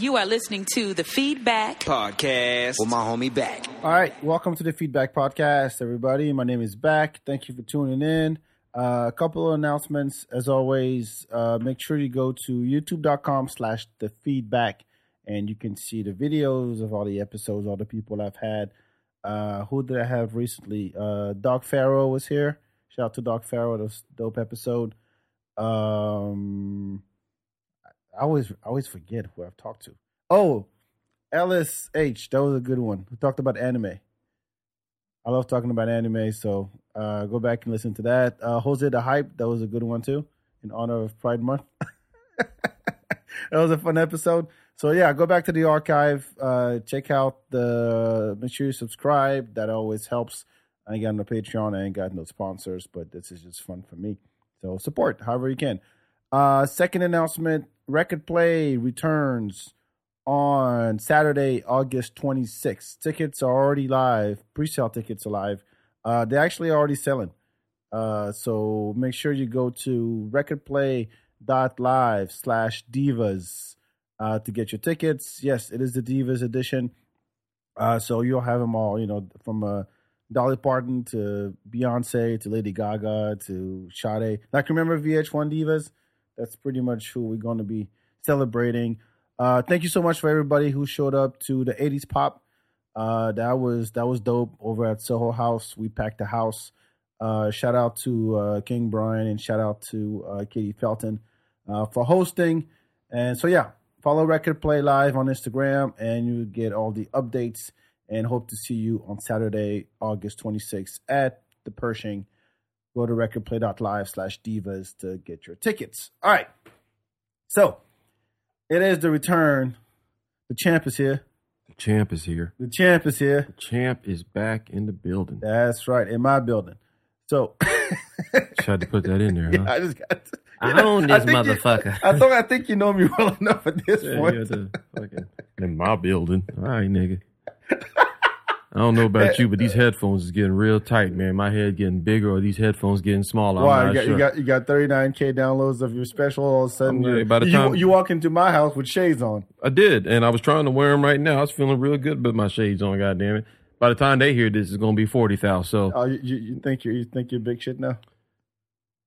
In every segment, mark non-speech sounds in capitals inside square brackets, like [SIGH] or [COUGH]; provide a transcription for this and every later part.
You are listening to the FeedBak Podcast with my homie Bak. All right, welcome to the FeedBak Podcast, everybody. My name is Bak. Thank you for tuning in. Uh, a couple of announcements, as always. Uh, make sure you go to youtube.com slash the FeedBak and you can see the videos of all the episodes, all the people I've had. Uh, who did I have recently? Uh, Doc Farrow was here. Shout out to Doc Farrow. That was a dope episode. Um, I always I always forget who I've talked to. Oh, LSH, That was a good one. We talked about anime. I love talking about anime, so uh, go back and listen to that. Uh, Jose the Hype. That was a good one too, in honor of Pride Month. [LAUGHS] that was a fun episode. So yeah, go back to the archive. Uh, check out the. Make sure you subscribe. That always helps. I ain't got no Patreon. I ain't got no sponsors, but this is just fun for me. So support however you can. Uh, second announcement: Record Play returns on Saturday, August 26th. Tickets are already live. Pre-sale tickets are live. Uh, they're actually already selling. Uh, so make sure you go to recordplay.live slash divas uh, to get your tickets. Yes, it is the Divas edition. Uh, so you'll have them all, you know, from uh, Dolly Parton to Beyonce to Lady Gaga to Sade. Like, remember VH1 Divas? That's pretty much who we're going to be celebrating. Uh, thank you so much for everybody who showed up to the 80s pop. Uh, that was that was dope over at Soho House. We packed the house. Uh, shout out to uh, King Brian and shout out to uh, Katie Felton uh, for hosting. And so yeah, follow Record Play Live on Instagram and you get all the updates. And hope to see you on Saturday, August 26th at the Pershing. Go to recordplay.live slash divas to get your tickets. All right. So it is the return. The champ is here. The champ is here. The champ is here. The champ is back in the building. That's right, in my building. So [LAUGHS] had to put that in there, yeah. I just got. To, I own this you- motherfucker. I thought I think you know me well [LAUGHS] enough at this Yeah, point. you to fucking- in my building. All right, nigga. [LAUGHS] I don't know about you, but these headphones is getting real tight, man. My head getting bigger, or these headphones getting smaller. Why not you got, sure. you got you got 39k downloads of your special? All of a sudden, yeah, by the you, time- you walk into my house with shades on. I did, and I was trying to wear them right now. I was feeling real good but my shades on. God damn it! By the time they hear this, it's gonna be forty thousand. So Oh, you, you, you think you you think you're big shit now?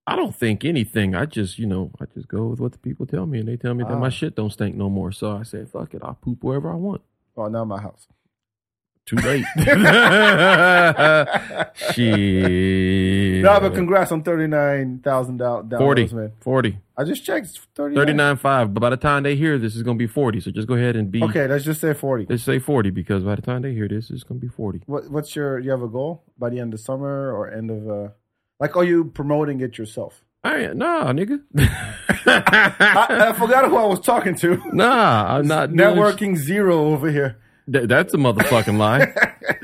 I don't think anything. I just, you know, I just go with what the people tell me, and they tell me that Ah. my shit don't stink no more. So I said, fuck it, I'll poop wherever I want. Oh, not my house. Too late. [LAUGHS] [LAUGHS] Shit. No, but congrats on 39,000 down, downloads, 40, man. 40, I just checked. It's 39. 39, 5. But by the time they hear this, it's going to be 40. So just go ahead and be, Okay, let's just say 40. let's say 40 because by the time they hear this, it's going to be 40. What, what's your? You have a goal by the end of summer or end of? uh Like, are you promoting it yourself? I ain't, nah, nigga. [LAUGHS] I, I forgot who I was talking to. nah, I'm not Networking zero over here. Th- that's a motherfucking lie.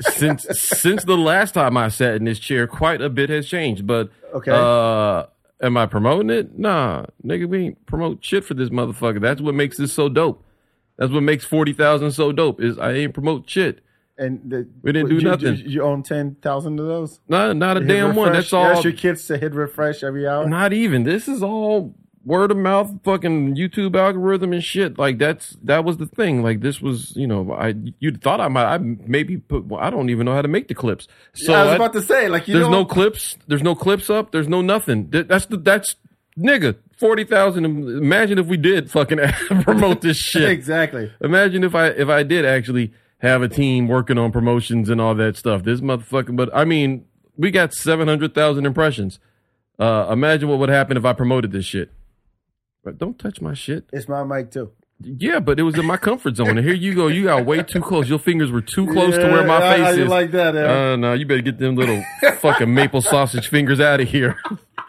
[LAUGHS] since since the last time I sat in this chair, quite a bit has changed. But Okay. uh, am I promoting it? Nah, nigga, we ain't promote shit for this motherfucker. That's what makes this so dope. That's what makes forty thousand so dope. Is I ain't promote shit. And the, We didn't do you, nothing. You, you own ten thousand of those. Not not a damn one. refresh. That's You all. ask your kids to hit refresh every hour. Not even. This is all word of mouth, fucking YouTube algorithm and shit. Like that's that was the thing. Like this was, you know, I you thought I might, I maybe put. Well, I don't even know how to make the clips. So I was I- about to say, like, you there's no clips. There's no clips up. There's no nothing. That's the that's nigga forty thousand. Imagine if we did fucking [LAUGHS] promote this [LAUGHS] shit. exactly. Imagine if I if I did actually have a team working on promotions and all that stuff. This motherfucker. But I mean, we got seven hundred thousand impressions. Uh, imagine what would happen if I promoted this shit. But don't touch my shit. It's my mic too. Yeah, but it was in my comfort zone. And here you go. You got way too close. Your fingers were too close to where my Yeah, face how is. like that? Uh, no, you better get them little fucking maple sausage fingers out of here. [LAUGHS]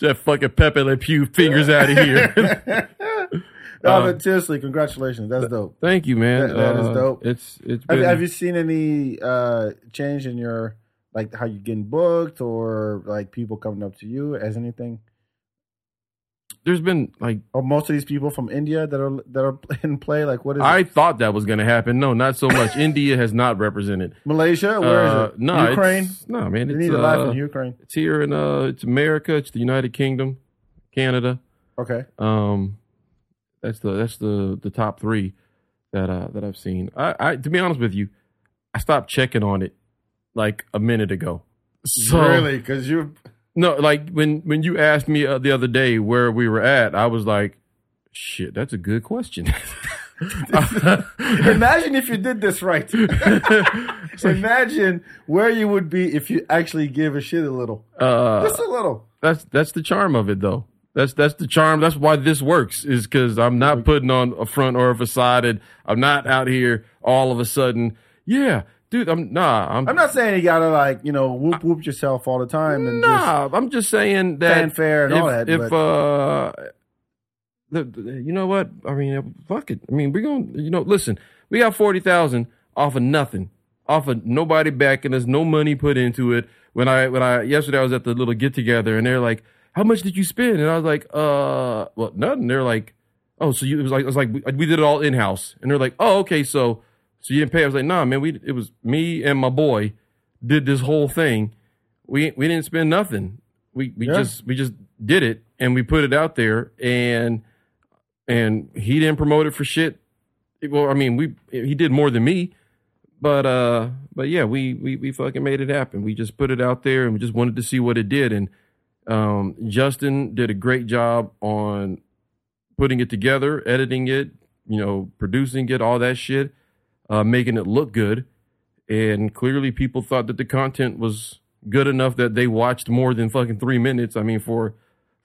that fucking Pepe Le Pew fingers out of here. [LAUGHS] no, uh, [LAUGHS] but seriously, congratulations. That's dope. Thank you, man. That- that is Uh, dope. It's it's Have, been, have you seen any uh change in your like how you getting booked or like people coming up to you as anything? There's been like most of these people from India that are that are [LAUGHS] in play? Like what is I it? thought that was going to happen. No, not so much. [LAUGHS] India has not represented. Malaysia? Where is Uh, it? No, Ukraine? No, man. They It's need uh, in Ukraine. it's here in uh, it's America. It's the United Kingdom, Canada. Okay. Um, That's the that's the the top three that uh that I've seen. I, I to be honest with you, I stopped checking on it like a minute ago. So really? Because you no, like when when you asked me uh, the other day where we were at, I was like, shit, that's a good question. [LAUGHS] imagine if you did this right. [LAUGHS] imagine where you would be if you actually gave a shit a little, uh, just a little. that's that's the charm of it though. That's that's the charm. That's why this works is because I'm not putting on a front or a facade, I'm not out here all of a sudden. Yeah, dude, I'm nah. I'm, I'm not saying you gotta like you know whoop whoop yourself all the time and just nah. I'm just saying that fanfare and if, all that. If but uh, the, the- you know what? I mean, fuck it. I mean, we're gonna you know listen. We got forty thousand off of nothing, off of nobody backing us, no money put into it. When I when I yesterday I was at the little get together and they're like, "How much did you spend?" And I was like, "Uh, well, nothing." They're like, "Oh, so you it was like it was like we, we did it all in house," and they're like, "Oh, okay, so so you didn't pay?" I was like, "Nah, man, we it was me and my boy did this whole thing. We we didn't spend nothing. We we Yeah. just we just did it and we put it out there and and he didn't promote it for shit. Well, I mean, we he did more than me, but uh, but yeah, we we we fucking made it happen. We just put it out there and we just wanted to see what it did. And um, Justin did a great job on putting it together, editing it, you know, producing it, all that shit, uh, making it look good. And clearly, people thought that the content was good enough that they watched more than fucking three minutes. I mean, for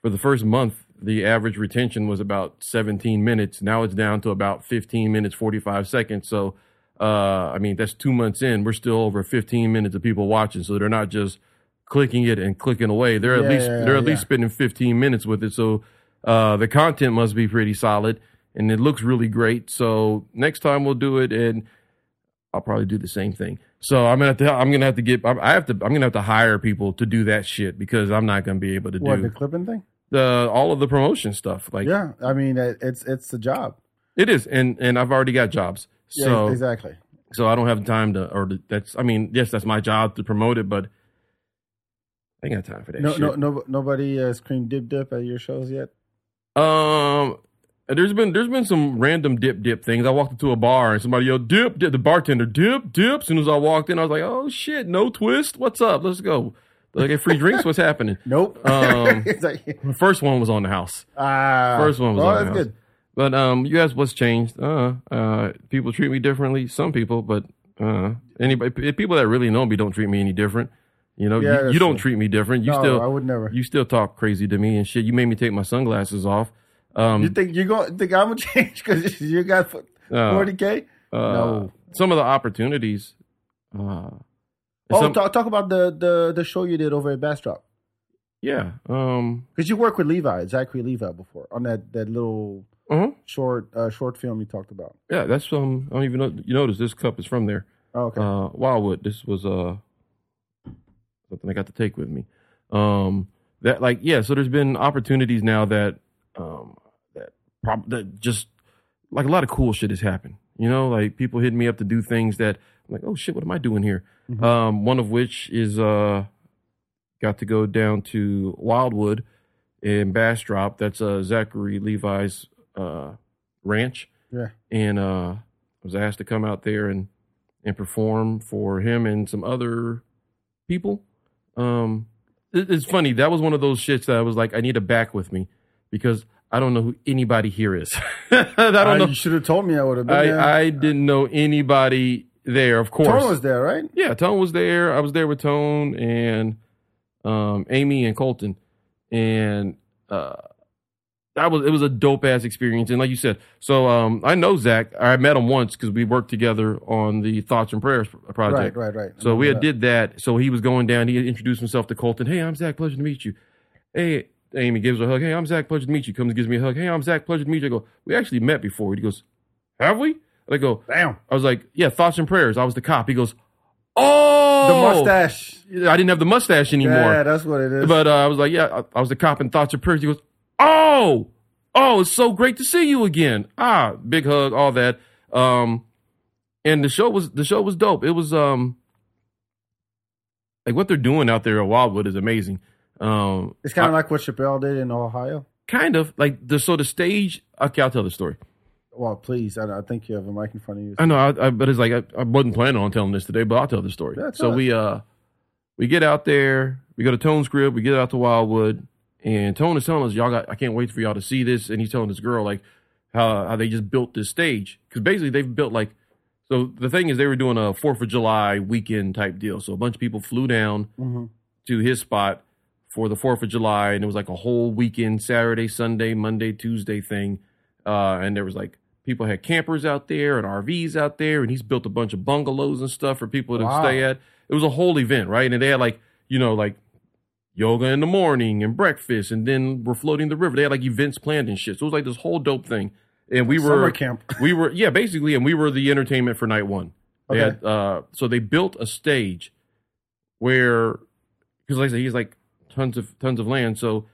for the first month, the average retention was about 17 minutes. Now it's down to about 15 minutes, 45 seconds. So, uh, I mean, that's two months in. We're still over 15 minutes of people watching. So they're not just clicking it and clicking away. They're Yeah, at least yeah, they're at yeah. least spending 15 minutes with it. So, uh, the content must be pretty solid and it looks really great. So next time we'll do it and I'll probably do the same thing. So I'm gonna have to. I'm gonna have to get. I have to. I'm gonna have to hire people to do that shit because I'm not gonna be able to what do the clipping thing? the all of the promotion stuff. Like Yeah, I mean it, it's it's the job. it is, and and I've already got jobs, Yeah, so exactly. so I don't have time to. Or to, that's. I mean, yes, that's my job to promote it, but I ain't got time for that. No, shit. no, no, nobody uh, screamed dip dip at your shows yet. Um, there's been there's been some random dip dip things. I walked into a bar and somebody yelled dip dip. The bartender dip dip. As soon as I walked in, I was like, oh shit, no twist. What's up? Let's go. Like get free drinks. What's happening? [LAUGHS] Nope. Um, [LAUGHS] like, The first one was on the house. ah, First one was oh, on the house. good. But um, you asked what's changed. Uh, uh, people treat me differently. Some people, but uh, anybody, people that really know me don't treat me any different. You know, Yeah, you, you don't true. treat me different. You no, still, I would never. you still talk crazy to me and shit. You made me take my sunglasses off. Um, You think you're going? Think I'm gonna [LAUGHS] change because you got uh, forty k? uh, No. Some of the opportunities. Uh, Oh, some- talk, talk about the, the the show you did over at Bastrop yeah. Um, because you worked with Levi, Zachary Levi, before on that that little uh-huh. short uh, short film you talked about. Yeah, that's um. I don't even know. You notice this cup is from there. Oh, okay. uh, Wildwood. This was uh something I got to take with me. Um, that like yeah. So there's been opportunities now that um that prob- that just like a lot of cool shit has happened. You know, like people hitting me up to do things that I'm like, oh shit, what am I doing here? Um, one of which is uh got to go down to Wildwood in Bastrop. That's uh Zachary Levi's uh ranch yeah. and uh, I was asked to come out there and and perform for him and some other people. Um, it- it's funny that was one of those shits that I was like, I need a Bak with me because I don't know who anybody here is. [LAUGHS] I don't know. You should have told me. I would have been there. I, I didn't know anybody there. Of course, Tone was there, right? yeah, Tone was there. I was there with Tone and um, Amy and Colton, and uh, that was it was a dope ass experience. And like you said, so um, I know Zach. I met him once because we worked together on the Thoughts and Prayers project. Right, right, right. So we Remember did that. So he was going down. He introduced himself to Colton. Hey, I'm Zach. Pleasure to meet you. Hey, Amy gives her a hug. Hey, I'm Zach. Pleasure to meet you. Comes and gives me a hug. Hey, I'm Zach. Pleasure to meet you. I go. We actually met before. He goes, Have we? I go. Damn. I was like, Yeah, Thoughts and Prayers. I was the cop. He goes, Oh, The mustache. I didn't have the mustache anymore. Yeah, that's what it is. But uh, I was like, yeah, I, I was the cop in Thoughts and Prayers. He goes, oh, oh, it's so great to see you again. Ah, big hug, all that. Um, and the show was the show was dope. It was um, like what they're doing out there at Wildwood is amazing. Um, it's kind of like what Chappelle did in Ohio. kind of like the so the stage. Okay, I'll tell the story. Well, please. I, I think you have a mic in front of you. I know, I, I, but it's like I, wasn't planning on telling this today, but I'll tell the story. Yeah, so it. we uh we get out there, we go to Tone's crib, we get out to Wildwood, and Tone is telling us, "Y'all got, I can't wait for y'all to see this." And he's telling this girl like how how they just built this stage because basically they've built like so the thing is they were doing a Fourth of July weekend type deal. So a bunch of people flew down Mm-hmm. to his spot for the Fourth of July, and it was like a whole weekend, Saturday, Sunday, Monday, Tuesday thing. Uh, and there was like people had campers out there and RVs out there, and he's built a bunch of bungalows and stuff for people to Wow. stay at. It was a whole event, right? And they had like you know like yoga in the morning and breakfast, and then we're floating the river. They had like events planned and shit. So it was like this whole dope thing. And we Summer were camp. [LAUGHS] we were yeah basically, and we were the entertainment for night one. They Okay. had, uh, so they built a stage where because like I said, he's like tons of tons of land. So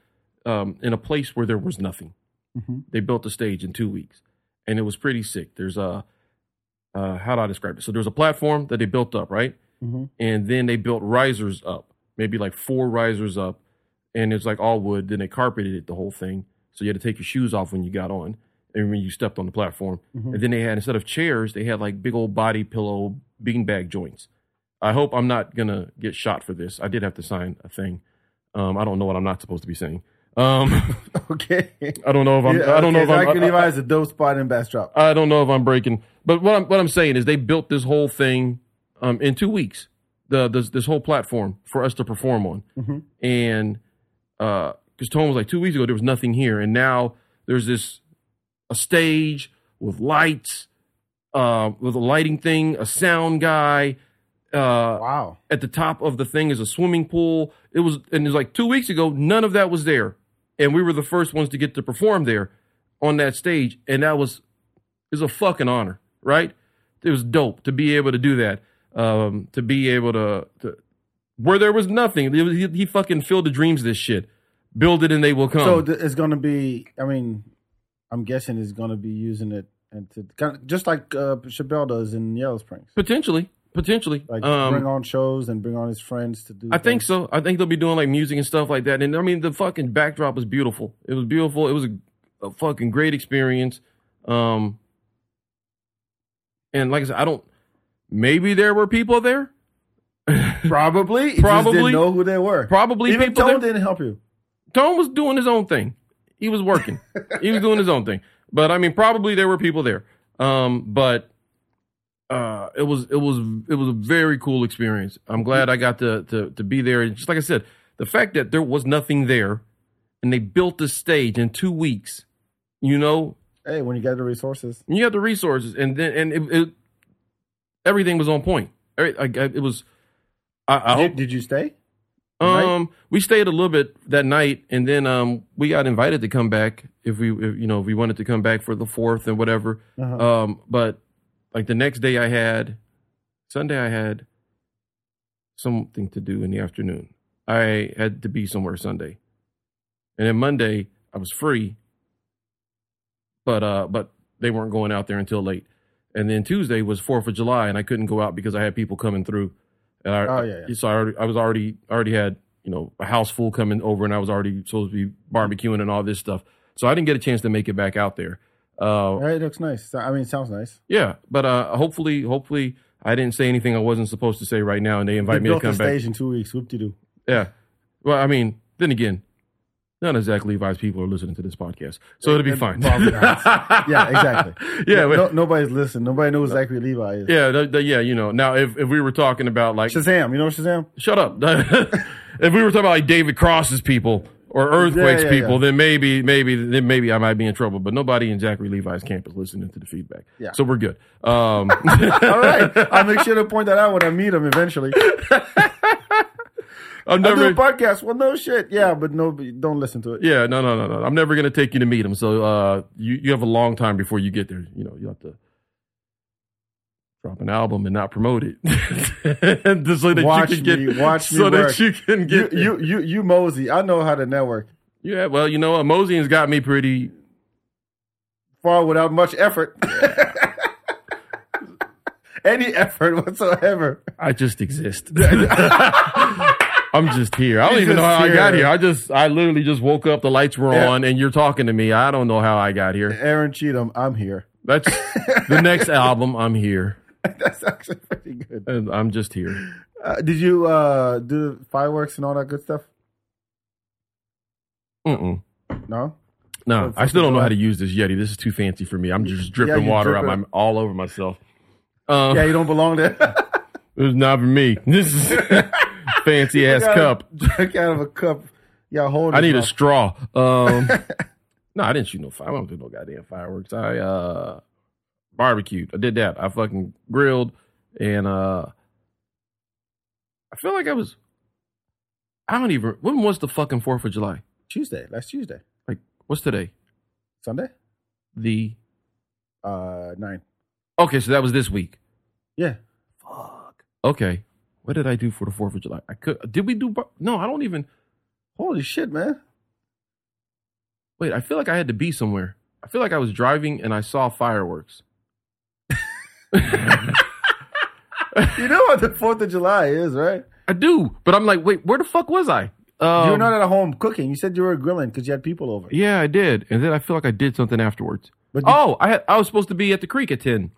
um, in a place where there was nothing, Mhm. they built a stage in two weeks, and it was pretty sick. There's a uh, how do I describe it? So there's a platform that they built up, right? Mhm. And then they built risers up, maybe like four risers up, and it's like all wood. Then they carpeted it, the whole thing. So you had to take your shoes off when you got on and when you stepped on the platform. Mhm. And then they had instead of chairs, they had like big old body pillow beanbag joints. I hope I'm not gonna get shot for this. I did have to sign a thing. Um, I don't know what I'm not supposed to be saying. Um, [LAUGHS] Okay. I don't know if I'm. Yeah, I don't know if I'm. Zachary I- Levi is a dope spot in Bastrop. I don't know if I'm breaking, but what I'm what I'm saying is they built this whole thing um, in two weeks. The this, this whole platform for us to perform on, Mhm. and because Tone was like two weeks ago there was nothing here, and now there's this a stage with lights, uh, with a lighting thing, a sound guy. Uh, Wow. at the top of the thing is a swimming pool. It was, and it was like two weeks ago, none of that was there, and we were the first ones to get to perform there on that stage, and that was is a fucking honor, right? It was dope to be able to do that, um, to be able to, to where there was nothing. Was- he, he fucking filled the dreams. This shit, build it and they will come. So th- it's going to be. I mean, I'm guessing it's going to be using it and to kind of, just like uh, Chappelle does in Yellow Springs, potentially, potentially, like um, bring on shows and bring on his friends to do. I think so. I think they'll be doing like music and stuff like that. And I mean, the fucking backdrop was beautiful. It was beautiful. It was a, a fucking great experience. Um, and like I said, I don't. Maybe there were people there. [LAUGHS] Probably, he just Probably. didn't know who they were. Probably Even people Tone there. didn't help you. Tone was doing his own thing. He was working. [LAUGHS] he was doing his own thing. But I mean, probably there were people there. Um, but uh, it was it was it was a very cool experience. I'm glad I got to to to be there. And just like I said, the fact that there was nothing there, and they built the stage in two weeks. You know, Hey, when you got the resources, you got the resources, and then and it, it everything was on point. I, I, it was. I, I hope did, did you stay? um, we stayed a little bit that night, and then um, we got invited to come back if we, if, you know, if we wanted to come back for the fourth and whatever. Uh-huh. Um, but like the next day, I had Sunday, I had something to do in the afternoon. I had to be somewhere Sunday, and then Monday I was free, but uh, but they weren't going out there until late. And then Tuesday was Fourth of July, and I couldn't go out because I had people coming through. And I, Oh, yeah, yeah. So I, already, I was already already had you know a house full coming over, and I was already supposed to be barbecuing and all this stuff. So I didn't get a chance to make it back out there. Uh, it looks nice. I mean, it sounds nice. yeah, but uh, hopefully, hopefully, I didn't say anything I wasn't supposed to say right now, and they invite They me to come back. stage in two weeks. Whoop de doo. Yeah. Well, I mean, then again, none of Zach Levi's people are listening to this podcast, so it'll be fine. [LAUGHS] Yeah, exactly. Yeah, No, but- nobody's listening. Nobody knows Zachary Levi is. yeah, the, the- yeah. You know, now if if we were talking about like, Shazam. You know Shazam? shut up. [LAUGHS] if we were talking about like David Cross's people or Earthquake's yeah, people, yeah. then maybe maybe then maybe I might be in trouble. But nobody in Zachary Levi's camp is listening to the FeedBak. Yeah. So we're good. Um, [LAUGHS] All right. [LAUGHS] I'll make sure to point that out when I meet him eventually. [LAUGHS] I'm I do never. a podcast. Well, no shit. Yeah, but no, don't listen to it. Yeah, no, no, no, no. I'm never gonna take you to meet him. So uh, you you have a long time before you get there. You know, you have to drop an album and not promote it, [LAUGHS] so that Watch you can me- get watch me so that work. you can get you, you, you, Mosey. I know how to network. Yeah, well, you know what, Mosian's got me pretty. Far without much effort. [LAUGHS] Any effort whatsoever. I just exist. [LAUGHS] I'm just here. I don't He's even know how I got here. here. I just, I literally just woke up. The lights were on, and you're talking to me. I don't know how I got here. Aaron Cheatham, I'm here. That's the next album. I'm here, [LAUGHS] That's actually pretty good. and I'm just here. Uh, did you uh, do the fireworks and all that good stuff? Mm-mm. No. No, For- I still don't know how to use this Yeti. This is too fancy for me. I'm just dripping you water drip out my all over myself. Um, Yeah, you don't belong there. [LAUGHS] This is not for me. [LAUGHS] This is fancy ass cup. Drink out of a cup. Yeah, hold. I need a straw. Um, no, I didn't shoot no fire. I don't do no goddamn fireworks. I uh barbecued. I did that. I fucking grilled and uh I feel like I was I don't even when was the fucking fourth of July? Tuesday. Last Tuesday. Like what's today? Sunday. The Uh, nine. Okay, so that was this week. Yeah. Fuck. Okay. What did I do for the fourth of July? I could did we do bar- no, I don't even Holy shit, man. wait, I feel like I had to be somewhere. I feel like I was driving and I saw fireworks. [LAUGHS] You know what the Fourth of July is, right? I do, but I'm like, wait, where the fuck was I? Um, you were not at home cooking. You said you were grilling because you had people over. Yeah, I did, and then I feel like I did something afterwards. But you- oh, I had I was supposed to be at the creek at ten.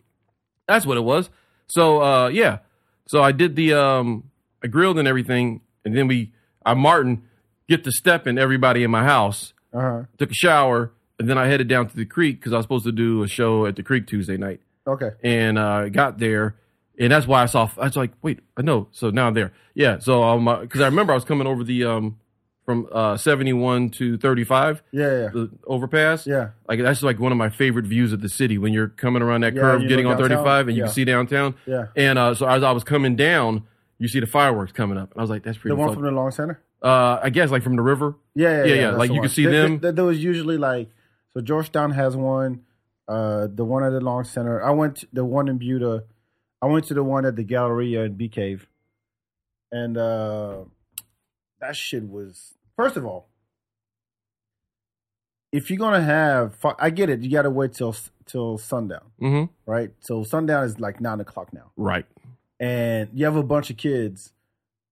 That's what it was. So uh, yeah, so I did the um, I grilled and everything, and then we I Martin get to stepping everybody in my house, Uh huh. took a shower, and then I headed down to the creek because I was supposed to do a show at the creek Tuesday night. Okay. and uh, got there, and that's why I saw. I was like, wait, I know. So now I'm there. Yeah. So um, because I remember I was coming over the um from uh 71 to 35, Yeah, yeah, the overpass. yeah. Like that's like one of my favorite views of the city when you're coming around that Yeah, curve, getting on downtown. 35, and you Yeah. can see downtown. Yeah. And uh, so as I was coming down, you see the fireworks coming up, and I was like, that's pretty. The one fuck- from the Long Center. uh, I guess like from the river. Yeah, yeah, Yeah, yeah. yeah, like you one. can see There- them. There, there was usually like so Georgetown has one. Uh, the one at the Long Center. I went to the one in Buda. I went to the one at the Galleria in Bee Cave, and uh, that shit was first of all. If you're gonna have, I get it. You got to wait till till sundown, Mm-hmm. right? So sundown is like nine o'clock now Right. and you have a bunch of kids,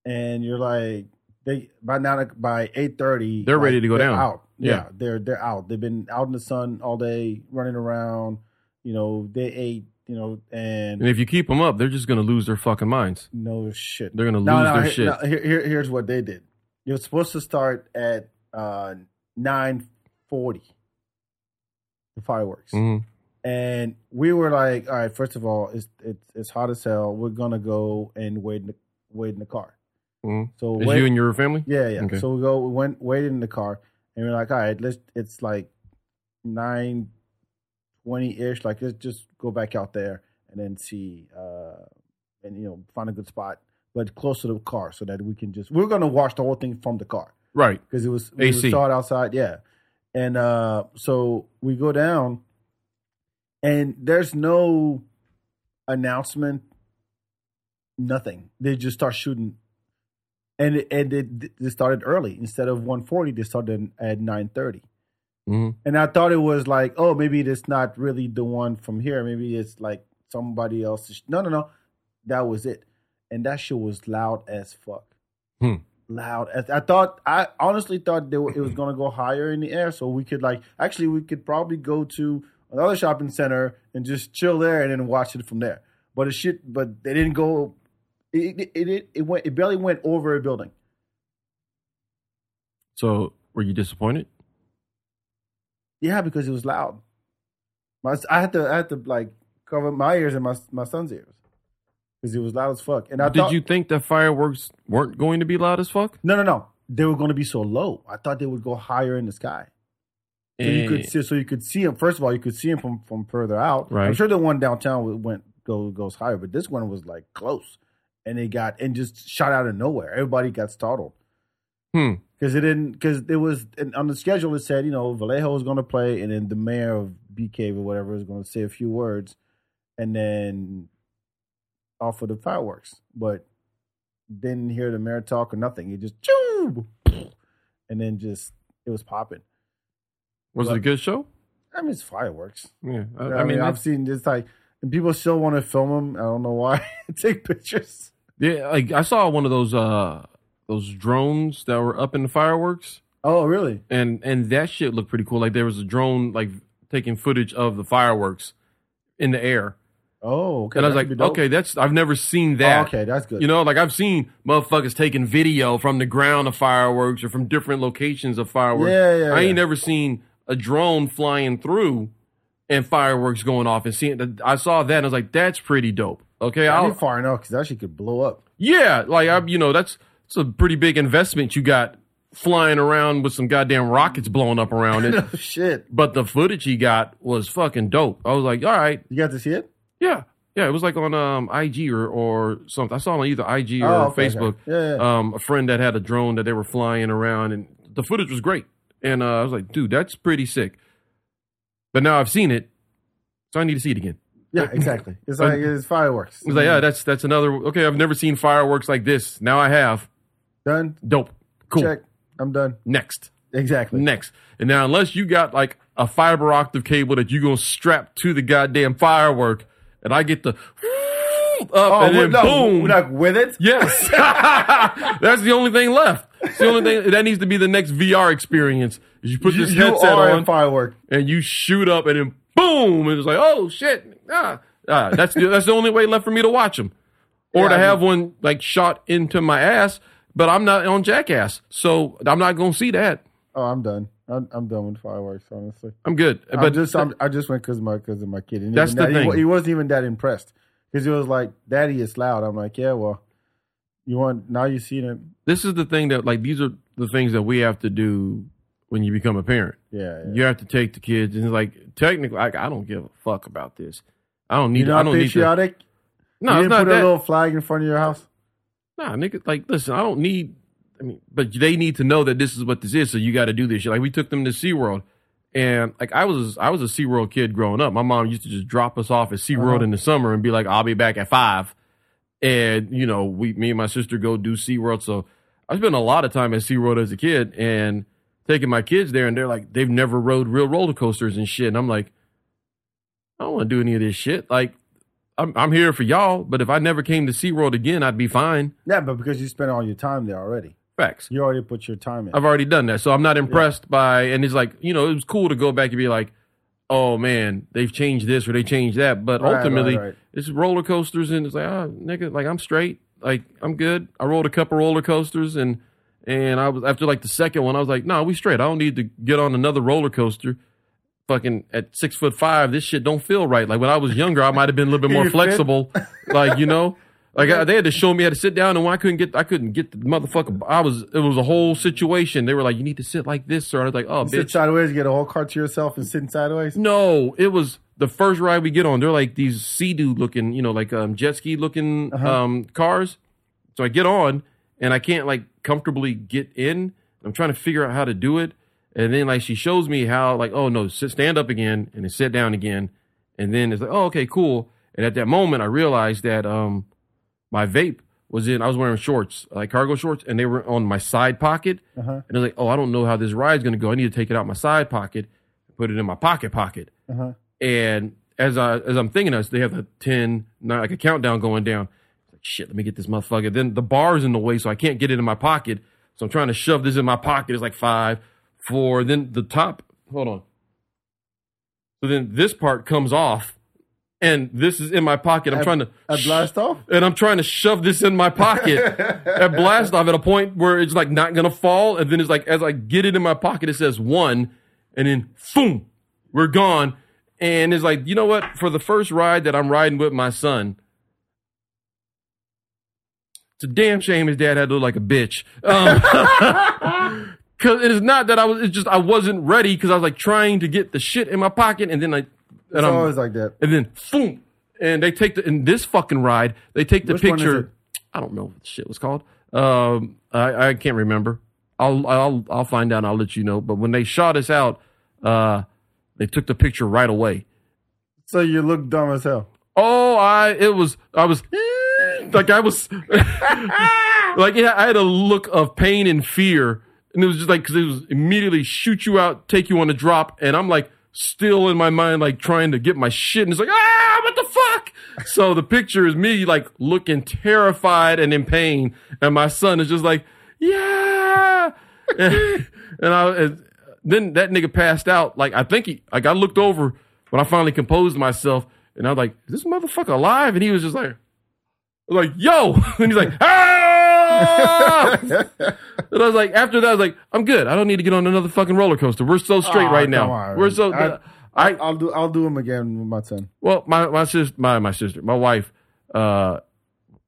and you're like, they by now by eight thirty, They're ready to go down. Out, yeah. Yeah. they're they're out. They've been out in the sun all day, running around. You know, they ate. You know, and And if you keep them up, they're just gonna lose their fucking minds. no shit. They're gonna lose No, no, their here, shit. no, here, here- here's what they did. Was supposed to start at uh, nine forty. The fireworks. Mhm. and we were like, all right, first of all, it's it's, it's hot as hell. We're gonna go and wait in the wait in the car. Mhm. So Is wait, you and your family? yeah, yeah. Okay. So we go, we went waited in the car, and we're like, all right, let's. It's like nine twenty ish. Like let's just go back out there and then see, uh, and you know, find a good spot, but close to the car so that we can just. We're gonna watch the whole thing from the car Right. because it was we AC. saw it outside. Yeah, and uh, so we go down, and there's no announcement, nothing. They just start shooting, and it, and it, they started early instead of one forty. They started at nine thirty. hmm And I thought it was like, oh, maybe it's not really the one from here. Maybe it's like somebody else's. No, no, no. That was it. And that shit was loud as fuck. Hmm. Loud. As, I thought, I honestly thought they were, it was going to go higher in the air. So we could, like, actually, we could probably go to another shopping center and just chill there and then watch it from there. But it shit, but they didn't go, it, it, it, it, went, it barely went over a building. So were you disappointed? Yeah, because it was loud. My, I had to, I had to like cover my ears and my my son's ears because it was loud as fuck. And I Did thought, you think that fireworks weren't going to be loud as fuck? No, no, no. They were going to be so low. I thought they would go higher in the sky. So you could eh. see, so you could see them. First of all, you could see them from from further out. I'm sure the one downtown went go goes higher, but this one was like close, and they got and just shot out of nowhere. Everybody got startled. Hmm. because it didn't because it was and on the schedule it said you know Vallejo was going to play and then the mayor of Bee Cave or whatever is going to say a few words and then off offer the fireworks, but didn't hear the mayor talk or nothing. He just choo, and then just it was popping. Was it a good show? I mean, it's fireworks. Yeah. I, I, I mean, I've seen this like and people still want to film them. I don't know why. [LAUGHS] Take pictures. Yeah. Like I saw one of those uh those drones that were up in the fireworks, Oh, really? and and that shit looked pretty cool. Like there was a drone like taking footage of the fireworks in the air, Oh, okay. and I was like, could be dope. okay, that's I've never seen Oh, that. okay, that's good. You know, like I've seen motherfuckers taking video from the ground of fireworks or from different locations of fireworks. Yeah, yeah, I ain't yeah. never seen a drone flying through and fireworks going off and seeing. I saw that and I was like, that's pretty dope. Okay, I I'll, need far enough because that shit could blow up. yeah, like I, you know, that's it's a pretty big investment you got flying around with some goddamn rockets blowing up around it. [LAUGHS] Oh, shit. but the footage he got was fucking dope. I was like, all right, You got to see it? yeah, yeah. It was like on um IG or or something. I saw it on either IG or Oh, okay, okay. Facebook. Yeah, yeah. Um, a friend that had a drone that they were flying around, and the footage was great. And uh, I was like, dude, that's pretty sick. But now I've seen it, so I need to see it again. Yeah, exactly. It's like it's fireworks. I was like, yeah, that's that's another. Okay, I've never seen fireworks like this. Now I have. Done. Dope. Cool. Check. I'm done. Next. Exactly. Next. And now, unless you got like a fiber optic cable that you're gonna strap to the goddamn firework, and I get the [LAUGHS] up Oh, and then boom. like with it. Yes, [LAUGHS] that's the only thing left. It's the only thing that needs to be the next VR experience. Is you put this you headset a on firework. and you shoot up, and then boom, and it's like, oh shit, ah, ah that's the, that's the only way left for me to watch them, or Yeah, to I have one like shot into my ass. But I'm not on Jackass, so I'm not gonna see that. Oh, I'm done. I'm, I'm done with fireworks. Honestly, I'm good. but But just I'm, I just went because my because of my kid. And That's the that, he thing. He, wasn't even that impressed because he was like, "Daddy, it's loud." I'm like, "Yeah, well, you want now you see it." this is the thing that like these are the things that we have to do when you become a parent. Yeah, yeah. You have to take the kids and it's like technically, like I don't give a fuck about this. I don't need. You're I not don't need to. patriotic. No, you didn't put a little flag in front of your house. Nah, nigga, like, listen, I don't need, I mean, but they need to know that this is what this is, so you got to do this shit. Like, we took them to SeaWorld, and, like, I was, I was a SeaWorld kid growing up. My mom used to just drop us off at SeaWorld Uh-huh. in the summer and be like, I'll be back at five. And, you know, we, me and my sister go do SeaWorld. So I spent a lot of time at SeaWorld as a kid and taking my kids there, and they're like, they've never rode real roller coasters and shit. And I'm like, I don't want to do any of this shit. Like, I'm, I'm here for y'all, but if I never came to SeaWorld again, I'd be fine. Yeah, but because you spent all your time there already, Facts. you already put your time in. I've already done that. So I'm not impressed by, and it's like, you know, it was cool to go back and be like, oh man, they've changed this or they changed that. But Right, ultimately, right, right. it's roller coasters and it's like, ah, nigga, like I'm straight. Like I'm good. I rolled a couple roller coasters and, and I was, after like the second one, I was like, no, we straight. I don't need to get on another roller coaster. Fucking at six foot five, this shit don't feel right. Like when I was younger, I might have been a little bit [LAUGHS] more flexible. [LAUGHS] like, you know, like I, they had to show me how to sit down, and when I couldn't get, I couldn't get the motherfucker. I was, it was a whole situation. They were like, "You need to sit like this, sir." I was like, "Oh, Sit bitch." sideways, get a whole car to yourself, and sitting sideways. No, it was the first ride we get on. They're like these sea-doo looking, you know, like um, jet ski looking Uh-huh. um, cars. So I get on, and I can't like comfortably get in. I'm trying to figure out how to do it, and then like she shows me how, like, oh no, sit, stand up again, and then sit down again, and then it's like, oh okay, cool. And at that moment, I realized that um, my vape was in. I was wearing shorts, like cargo shorts, and they were on my side pocket. Uh-huh. And I was like, oh, I don't know how this ride's gonna go. I need to take it out my side pocket, put it in my pocket pocket. Uh-huh. And as I as I'm thinking of, this, they have a 10, nine, like a countdown going down. Like shit, let me get this motherfucker. Then the bar's in the way, so I can't get it in my pocket. So I'm trying to shove this in my pocket. It's like five, four. Then the top. Hold on. So then this part comes off, and this is in my pocket. I'm At- trying to at blast off? and I'm trying to shove this in my pocket [LAUGHS] at blast off at a point where it's like not gonna fall, and then it's like as I get it in my pocket, it says one, and then boom, we're gone. And it's like, you know what? For the first ride that I'm riding with my son, it's a damn shame his dad had to look like a bitch. Um, [LAUGHS] [LAUGHS] Cause it is not that I was, it's just I wasn't ready because I was like trying to get the shit in my pocket, and then I, and It's I'm, always like that. and then boom, and they take the in this fucking ride. They take the Which one is picture. I don't know what the shit was called. Um, I, I can't remember. I'll I'll I'll find out. and I'll let you know. But when they shot us out, uh, they took the picture right away. So you look dumb as hell. Oh, I it was I was like I was [LAUGHS] like yeah, I had a look of pain and fear, and it was just like because it was immediately shoot you out, take you on a drop, and I'm like still in my mind like trying to get my shit, and it's like ah, what the fuck? [LAUGHS] So the picture is me like looking terrified and in pain, and my son is just like yeah. [LAUGHS] and, I and then that nigga passed out. Like I think he like I looked over when I finally composed myself, and I was like, "Is this motherfucker alive?" And he was just like, like yo, [LAUGHS] and he's like, ah. And I was like, after that, I was like, I'm good. I don't need to get on another fucking roller coaster. We're so straight Aw, right now. on, We're so. I- I, I'll do I'll do them again with my son. well, my my sister, my my sister, my wife, uh,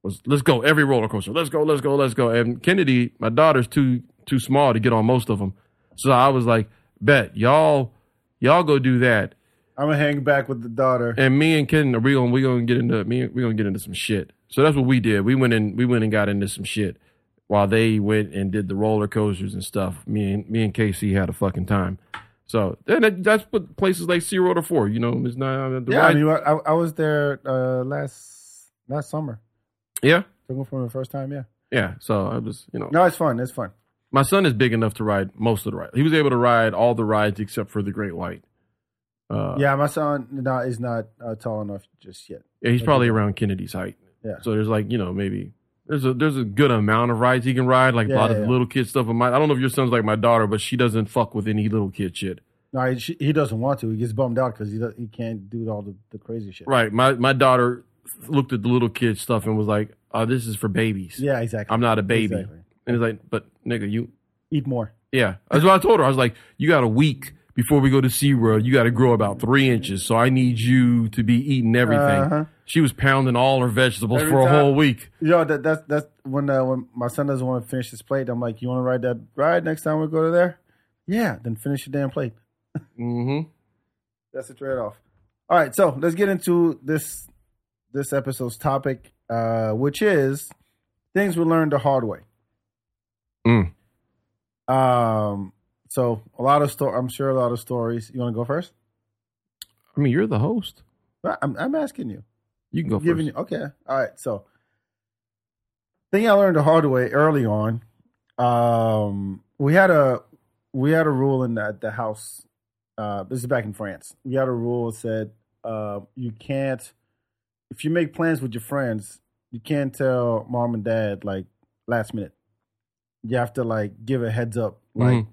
was let's go every roller coaster. Let's go, let's go, let's go. And Kennedy, my daughter's too too small to get on most of them, so I was like, bet y'all y'all go do that, I'm gonna hang back with the daughter. and me and Ken, are we gonna we gonna get into me we gonna get into some shit. So that's what we did. We went in we went and got into some shit while they went and did the roller coasters and stuff. Me and me and Casey had a fucking time. So then that's what places like SeaWorld are for. You know, it's not uh, the Yeah, I, mean, I, I was there uh, last last summer. yeah. Took him for the first time. Yeah. Yeah, so I was, you know, No, it's fun. It's fun. my son is big enough to ride most of the rides. He was able to ride all the rides except for the Great White. Uh, yeah, my son no, is not uh, tall enough just yet. yeah, he's probably around Kennedy's height. Yeah. So there's like, you know, maybe there's a there's a good amount of rides he can ride, like a lot yeah, of yeah. little kid stuff. My, I don't know if your son's like my daughter, but she doesn't fuck with any little kid shit. No, he, she- he doesn't want to. He gets bummed out because he do- he can't do all the, the crazy shit. Right. My my daughter looked at the little kid stuff and was like, "Oh, this is for babies. Yeah, exactly. I'm not a baby." Exactly. And it's like, "But nigga, you Eat more. Yeah, that's what I told her. I was like, "You got a week before we go to SeaWorld. You got to grow about three inches. So I need you to be eating everything." Uh-huh. She was pounding all her vegetables Every for a time- whole week. Know that that's that's when uh, when my son doesn't want to finish his plate. I'm like, you want to ride that ride next time we go to there? Yeah, then finish your damn plate. [LAUGHS] Mm-hmm. That's the trade off. All right, so let's get into this this episode's topic, uh, which is things we learned the hard way. Mm. Um, so a lot of sto- I'm sure a lot of stories. You want to go first? I mean, you're the host. I'm I'm asking you. You can go giving first. you okay. All right. So thing I learned the hard way early on. Um, we had a we had a rule in the, the house. Uh, this is back in France. We had a rule that said uh, you can't if you make plans with your friends, you can't tell mom and dad like last minute. You have to like give a heads up like Mhm.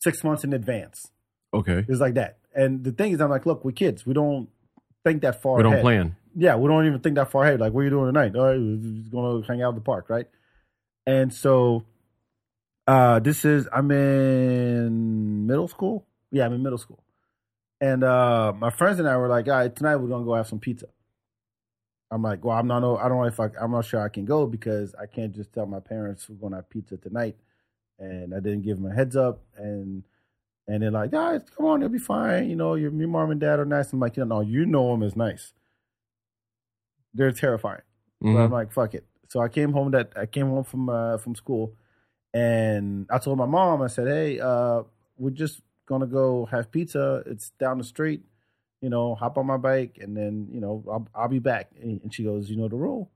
Six months in advance. Okay. It's like that. And the thing is, I'm like, look, we're kids. We don't think that far. We don't ahead plan. yeah, we don't even think that far ahead. Like, what are you doing tonight? Oh, we're just gonna hang out at the park, right? And so, uh, this is I'm in middle school. Yeah, I'm in middle school, and uh, my friends and I were like, all right, tonight we're gonna go have some pizza. I'm like, well, I'm not. I don't know if I. I'm not sure I can go because I can't just tell my parents we're gonna have pizza tonight, and I didn't give him a heads up, and and they're like, guys, come on, it'll be fine. You know, your, your mom and dad are nice. I'm like, you know, no, you know them as nice they're terrifying. But I'm like, fuck it. So I came home that I came home from uh, from school, and I told my mom. I said, hey, uh, we're just gonna go have pizza. It's down the street. You know, hop on my bike, and then you know I'll I'll be back. And and she goes, you know the rule.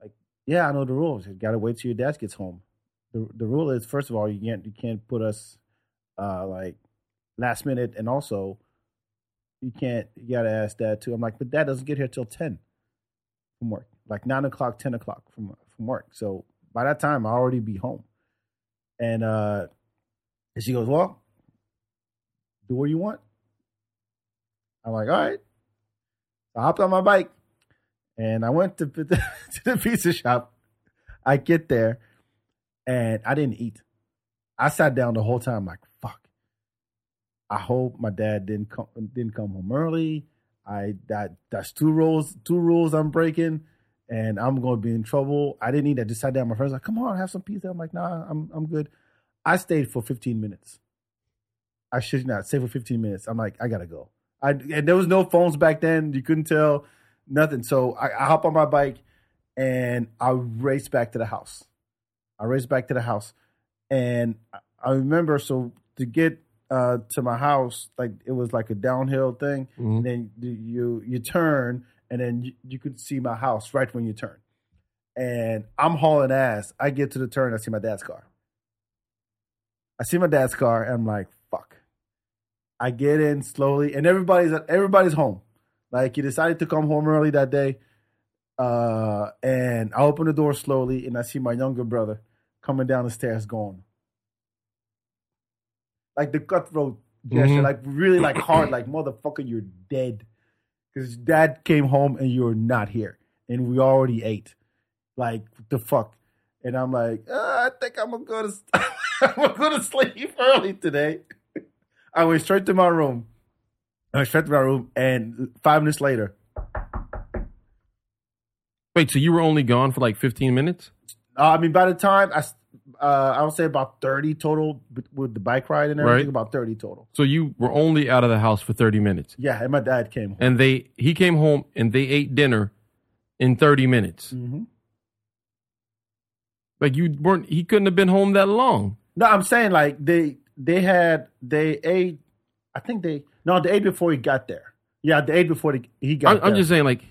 Like, yeah, I know the rules. You got to wait till your dad gets home. The the rule is first of all you can't you can't put us uh, like last minute, and also you can't you got to ask dad too. I'm like, but dad doesn't get here till ten from work, like nine o'clock, ten o'clock from from work. So by that time, I'll already be home. And uh, and she goes, "Well, do what you want." I'm like, "All right." I hopped on my bike, and I went to [LAUGHS] to the pizza shop. I get there, and I didn't eat. I sat down the whole time, like, "Fuck." I hope my dad didn't come didn't come home early. I that that's two rules two rules I'm breaking, and I'm gonna be in trouble. I didn't eat. I just sat down. My friends like, come on, have some pizza. I'm like, nah, I'm I'm good. I stayed for 15 minutes. I should not stay for 15 minutes. I'm like, I gotta go. I and there was no phones back then. You couldn't tell nothing. So I, I hop on my bike and I race back to the house. I race back to the house, and I- remember so to get uh, to my house, like it was like a downhill thing, Mhm. and then you you, you turn, and then you, you could see my house right when you turn. And I'm hauling ass. I get to the turn, I see my dad's car. I see my dad's car, and I'm like, "Fuck!" I get in slowly, and everybody's everybody's home. Like he decided to come home early that day, uh, and I open the door slowly, and I see my younger brother coming down the stairs going. Like the cutthroat gesture, Mhm. like really like hard, like motherfucker, you're dead. Because dad came home and you're not here. And we already ate. Like, the fuck? And I'm like, uh, I think I'm gonna go to [LAUGHS] I'm gonna go to sleep early today. [LAUGHS] I went straight to my room. I went straight to my room, and five minutes later, Wait, so you were only gone for like 15 minutes? Uh, I mean, by the time I, uh, I would say about thirty total with- the bike ride and everything. Right. About thirty total. So you were only out of the house for 30 minutes. Yeah, and my dad came home. And they he came home and they ate dinner in 30 minutes. hmm Like you weren't he couldn't have been home that long. No, I'm saying like they they had they ate. I think they no they ate before he got there. Yeah, they ate before he, he got I, there. I'm just saying like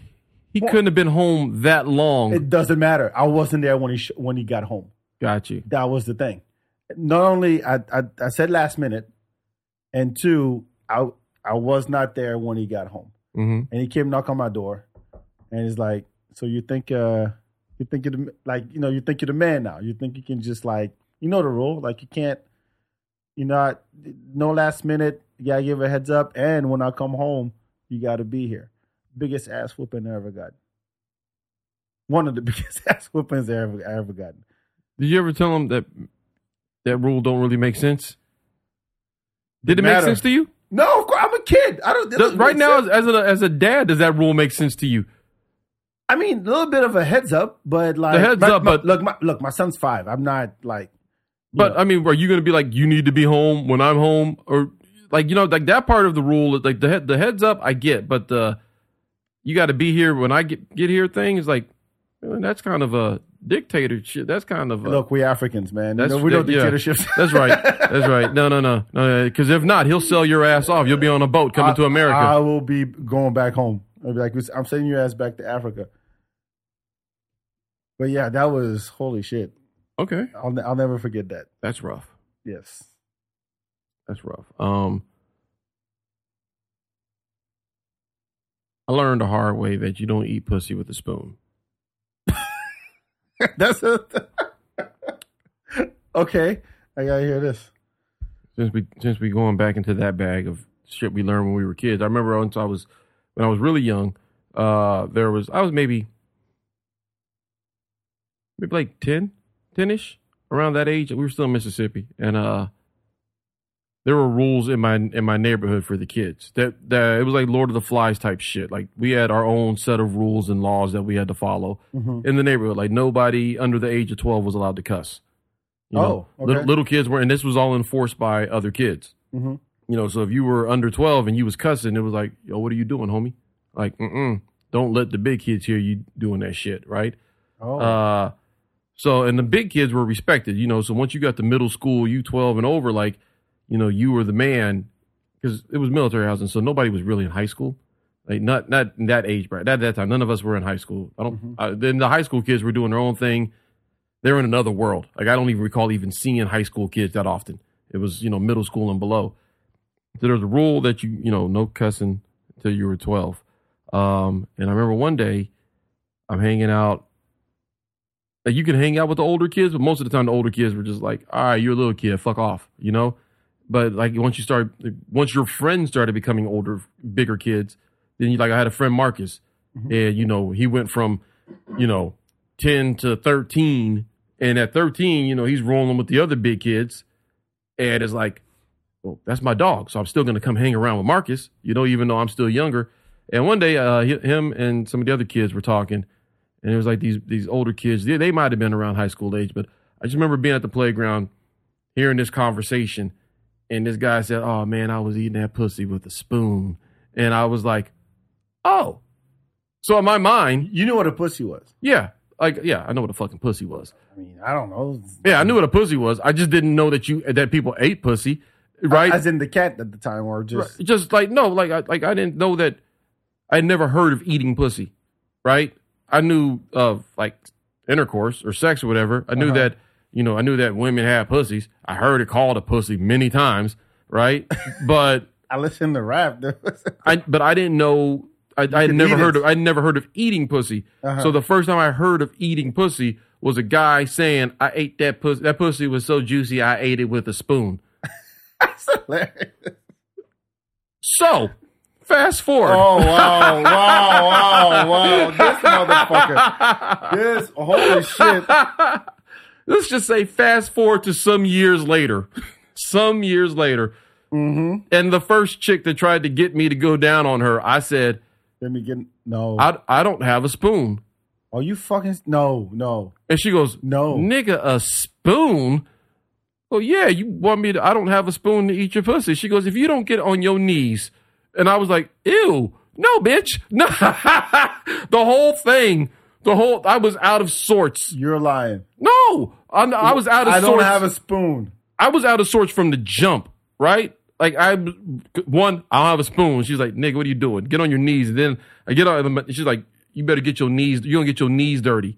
he Well- couldn't have been home that long. It doesn't matter. I wasn't there when he sh- when he got home. Got you. That was the thing. Not only I, I I said last minute, and two I I was not there when he got home, hmm and he came knock on my door, and he's like, "So you think uh you think you're the, like you know you think you're the man now? You think you can just like you know the rule like you can't you not no last minute. You gotta give a heads up, and when I come home, you got to be here. Biggest ass whooping I ever got. One of the [LAUGHS] biggest ass whoopings I ever I ever gotten. Did you ever tell him that that rule don't really make sense? Did it make sense to you? No, of course I'm a kid. I don't. Does- right now, as, sense. as a as a dad, does that rule make sense to you? I mean, a little bit of a heads up, but like The heads my- up, my- but- look, my, look, my son's five. I'm not like, But know. I mean, are you going to be like, you need to be home when I'm home, or like you know, like that part of the rule, like the the heads up, I get, but the you got to be here when I get get here thing is like man, that's kind of a dictatorship. That's kind of a, look, we Africans, man. You That's- know, we don't yeah. dictatorships. [LAUGHS] That's right. That's right. No, no, no, no. Because if not, he'll sell your ass off. You'll be on a boat coming to America. I, I will be going back home. I'll be like, I'm sending your ass back to Africa. But yeah, that was holy shit. okay, I'll I'll never forget that. that's rough. Yes. That's rough. Um, I learned the hard way that you don't eat pussy with a spoon. [LAUGHS] That's a, okay. I gotta hear this. since we since we going back into that bag of shit we learned when we were kids. I remember once I was when I was really young. Uh, there was I was maybe maybe like 10, 10-ish around that age. We were still in Mississippi, and uh, there were rules in my in my neighborhood for the kids. That that it was like Lord of the Flies type shit. Like we had our own set of rules and laws that we had to follow Mhm. in the neighborhood. Like nobody under the age of twelve was allowed to cuss. You know, Oh, okay. little, little kids were, and this was all enforced by other kids. Mhm. You know, so if you were under twelve and you was cussing, it was like, yo, what are you doing, homie? Like, mm don't let the big kids hear you doing that shit, right? Oh, Uh, so and the big kids were respected, you know. So once you got to middle school, you twelve and over, like, you know, you were the man because it was military housing, so nobody was really in high school. Like not not in that age bracket. At that time, none of us were in high school. I don't. uh, then the high school kids were doing their own thing. They're in another world. Like I don't even recall even seeing high school kids that often. It was you know middle school and below. So there was a rule that you you know no cussing until you were twelve. Um, and I remember one day I'm hanging out. Like you can hang out with the older kids, but most of the time the older kids were just like, "All right, you're a little kid, fuck off," you know. But like once you start, once your friends started becoming older, bigger kids, then you like I had a friend Marcus, and you know he went from, you know, ten to thirteen, and at thirteen, you know he's rolling with the other big kids, and it's like, well, that's my dog, so I'm still gonna come hang around with Marcus, you know, even though I'm still younger. And one day, uh, him and some of the other kids were talking, and it was like these these older kids. They, they might have been around high school age, but I just remember being at the playground, hearing this conversation, and this guy said, "Oh man, I was eating that pussy with a spoon," and I was like, "Oh." So in my mind, you knew what a pussy was. yeah, like yeah, I know what a fucking pussy was. I mean, I don't know. Yeah, I knew what a pussy was. I just didn't know that you that people ate pussy, right? As in the cat at the time, or just Right. just like no, like I like I didn't know that. I had never heard of eating pussy, right? I knew of like intercourse or sex or whatever. I knew Uh-huh. that you know I knew that women had pussies. I heard it called a pussy many times, right? [LAUGHS] but I listened to rap. [LAUGHS] I but I didn't know I, I had never heard it. of I never heard of eating pussy. Uh-huh. So the first time I heard of eating pussy was a guy saying, "I ate that pussy. That pussy was so juicy, I ate it with a spoon." [LAUGHS] So, fast forward. Oh wow, wow, wow, wow! This motherfucker. This holy shit. Let's just say fast forward to some years later. some years later. Mm-hmm. And the first chick that tried to get me to go down on her, I said, Let me get no. I, I don't have a spoon. Are you fucking no, no. And she goes, No. Nigga, a spoon? Oh, yeah, you want me to, I don't have a spoon to eat your pussy. She goes, if you don't get on your knees. And I was like, ew, no, bitch. No. [LAUGHS] the whole thing, the whole, I was out of sorts. You're lying. No, I'm, I was out of sorts. I don't have a spoon. I was out of sorts from the jump, right? Like I, one, I don't have a spoon. She's like, nigga, what are you doing? Get on your knees. And then I get on. Them. She's like, you better get your knees. You're gonna get your knees dirty.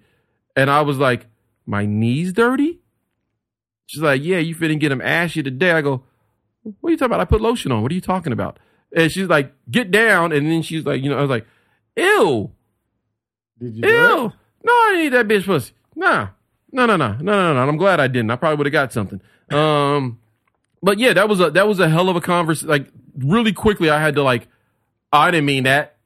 And I was like, my knees dirty? She's like, yeah, you finna get them ashy today. I go, what are you talking about? I put lotion on. What are you talking about? And she's like, get down. And then she's like, you know, I was like, ew, Did you? do ew. it? No, I didn't eat that bitch pussy. Nah. No, no, no, no, no, no. I'm glad I didn't. I probably would have got something. Um, but yeah, that was a that was a hell of a conversation. Like really quickly, I had to like, I didn't mean that.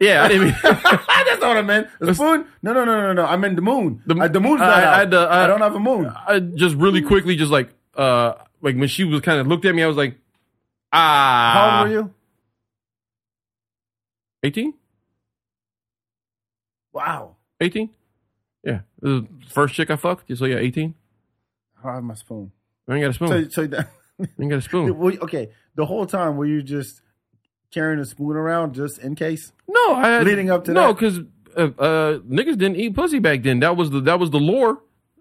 Yeah, I didn't mean. [LAUGHS] [LAUGHS] That's not what I meant. A spoon? No, no, no, no, no. I meant the moon. The- The, the moon's I- not I out. had to- I- I don't have a moon. I just really quickly, just like, uh, like when she was kind of looked at me, I was like, ah. How old were you? Eighteen. Wow. 18? Yeah. The first chick I fucked. So yeah, 18. I have my spoon. I ain't got a spoon. So, so that, I ain't got a [LAUGHS] spoon. okay, the whole time were you just carrying a spoon around just in case? No, I had, Leading up to that. no, because uh, uh, niggas didn't eat pussy back then. That was the that was the lore.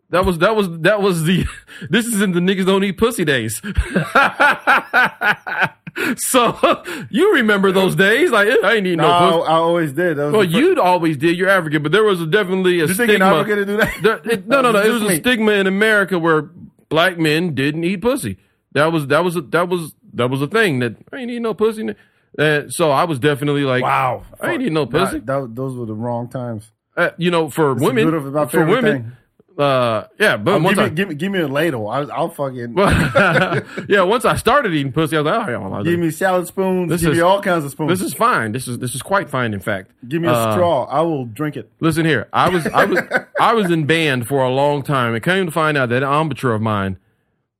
That was that was that was the. [LAUGHS] This is in the niggas don't eat pussy days. [LAUGHS] [LAUGHS] so [LAUGHS] you remember those days? Like I ain't eating no, No, pussy. I always did. Well, the fir- you always did. You're African, but there was a, definitely a You think in stigma. To do that? There- it- no, no, no. It was Just a stigma in America where black men didn't eat pussy. That was that was a, that was that was a thing that I ain't eating no pussy. Uh, so I was definitely like, Wow. I ain't eating no pussy. Nah, that, those were the wrong times. Uh, you know, for the women, for women, uh, yeah. But Oh, once give, me, I, give me, give me a ladle. I, I'll fucking [LAUGHS] [LAUGHS] yeah, once I started eating pussy, I was like, oh, yeah, well, give me salad spoons. This give is- me all kinds of spoons. this is fine. This is this is quite fine. In fact, give me a Uh, straw. I will drink it. Listen here, I was I was [LAUGHS] I was in band for a long time, and came to find out that embouchure of mine,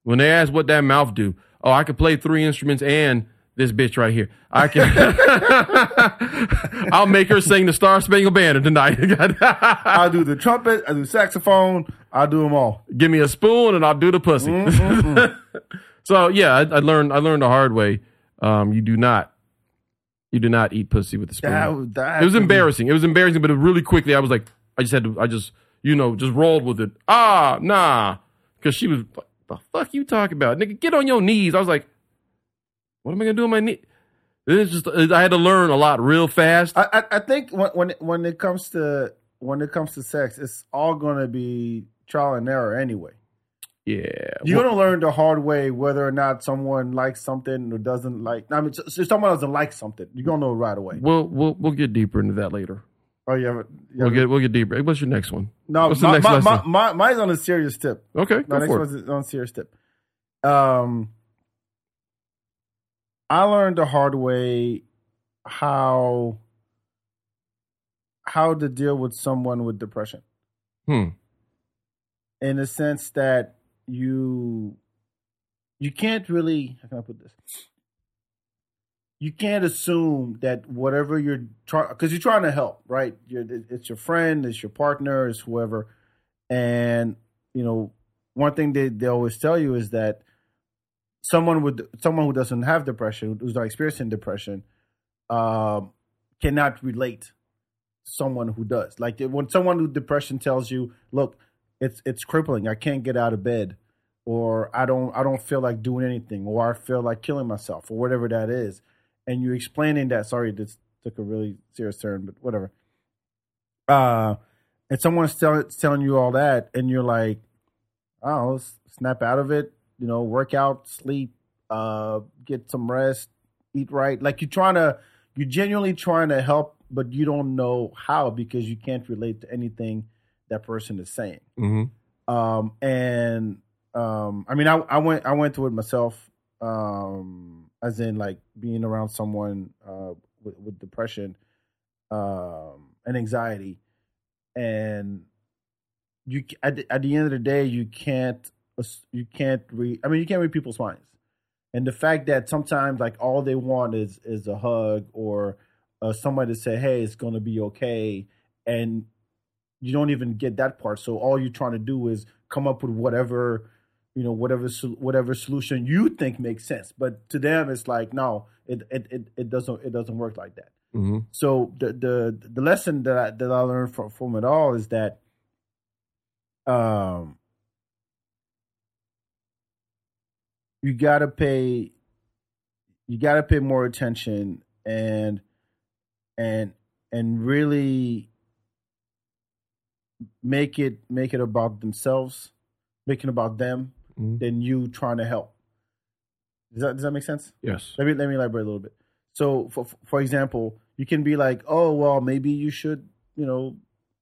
when they asked what that mouth do, oh, I could play three instruments and this bitch right here. I can. [LAUGHS] I'll make her sing the Star Spangled Banner tonight. [LAUGHS] I'll do the trumpet. I do saxophone. I do them all. Give me a spoon and I'll do the pussy. [LAUGHS] so yeah, I, I learned I learned the hard way. Um, you do not you do not eat pussy with a spoon. That, that it was embarrassing. It was embarrassing, but it really quickly I was like, I just had to, I just, you know, just rolled with it. Ah, nah. Cause she was, the fuck you talking about? Nigga, get on your knees. I was like, what am I gonna do on my knee? It's just, I had to learn a lot real fast. I, I, I think when when it, when it comes to when it comes to sex, it's all gonna be trial and error anyway. yeah. You're Well, gonna learn the hard way whether or not someone likes something or doesn't like. I mean, so- so if someone doesn't like something, you're gonna know right away. we'll, we'll, we'll get deeper into that later. Oh, yeah, haven't. We'll get, we'll get deeper. What's your next one? no, what's my, my, my, my, mine's on a serious tip. Okay, My go next for it. one's on a serious tip. Um, I learned the hard way how how to deal with someone with depression. Hmm. in the sense that you you can't really how can I put this? You can't assume that whatever you're trying because you're trying to help, right? You're, it's your friend, it's your partner, it's whoever, and you know one thing they they always tell you is that someone with someone who doesn't have depression, who's not experiencing depression, um, cannot relate someone who does. Like when someone with depression tells you, "Look, it's it's crippling. I can't get out of bed, or I don't I don't feel like doing anything, or I feel like killing myself, or whatever that is," and you're explaining that. Sorry, this took a really serious turn, but whatever. Uh, and someone's tell, telling you all that, and you're like, "Oh, snap out of it. You know, work out, sleep, uh, get some rest, eat right." Like you're trying to you're genuinely trying to help, but you don't know how because you can't relate to anything that person is saying. Mm-hmm. Um, and um, I mean, I, I went I went through it myself, um, as in like being around someone uh, with, with depression um, and anxiety, and you at the, at the end of the day, you can't you can't read. I mean, you can't read people's minds, and the fact that sometimes like all they want is is a hug or uh, somebody to say, "Hey, it's gonna be okay," and you don't even get that part. So all you're trying to do is come up with whatever you know whatever whatever solution you think makes sense. But to them, it's like no, it it it, it doesn't it doesn't work like that. Mm-hmm. So the the the lesson that I, that I learned from from it all is that um you gotta pay you gotta pay more attention and and and really make it make it about themselves, make it about them Mhm. than you trying to help. Does that does that make sense? Yes. Let me let me elaborate a little bit. So, for for example, you can be like, "Oh, well, maybe you should, you know,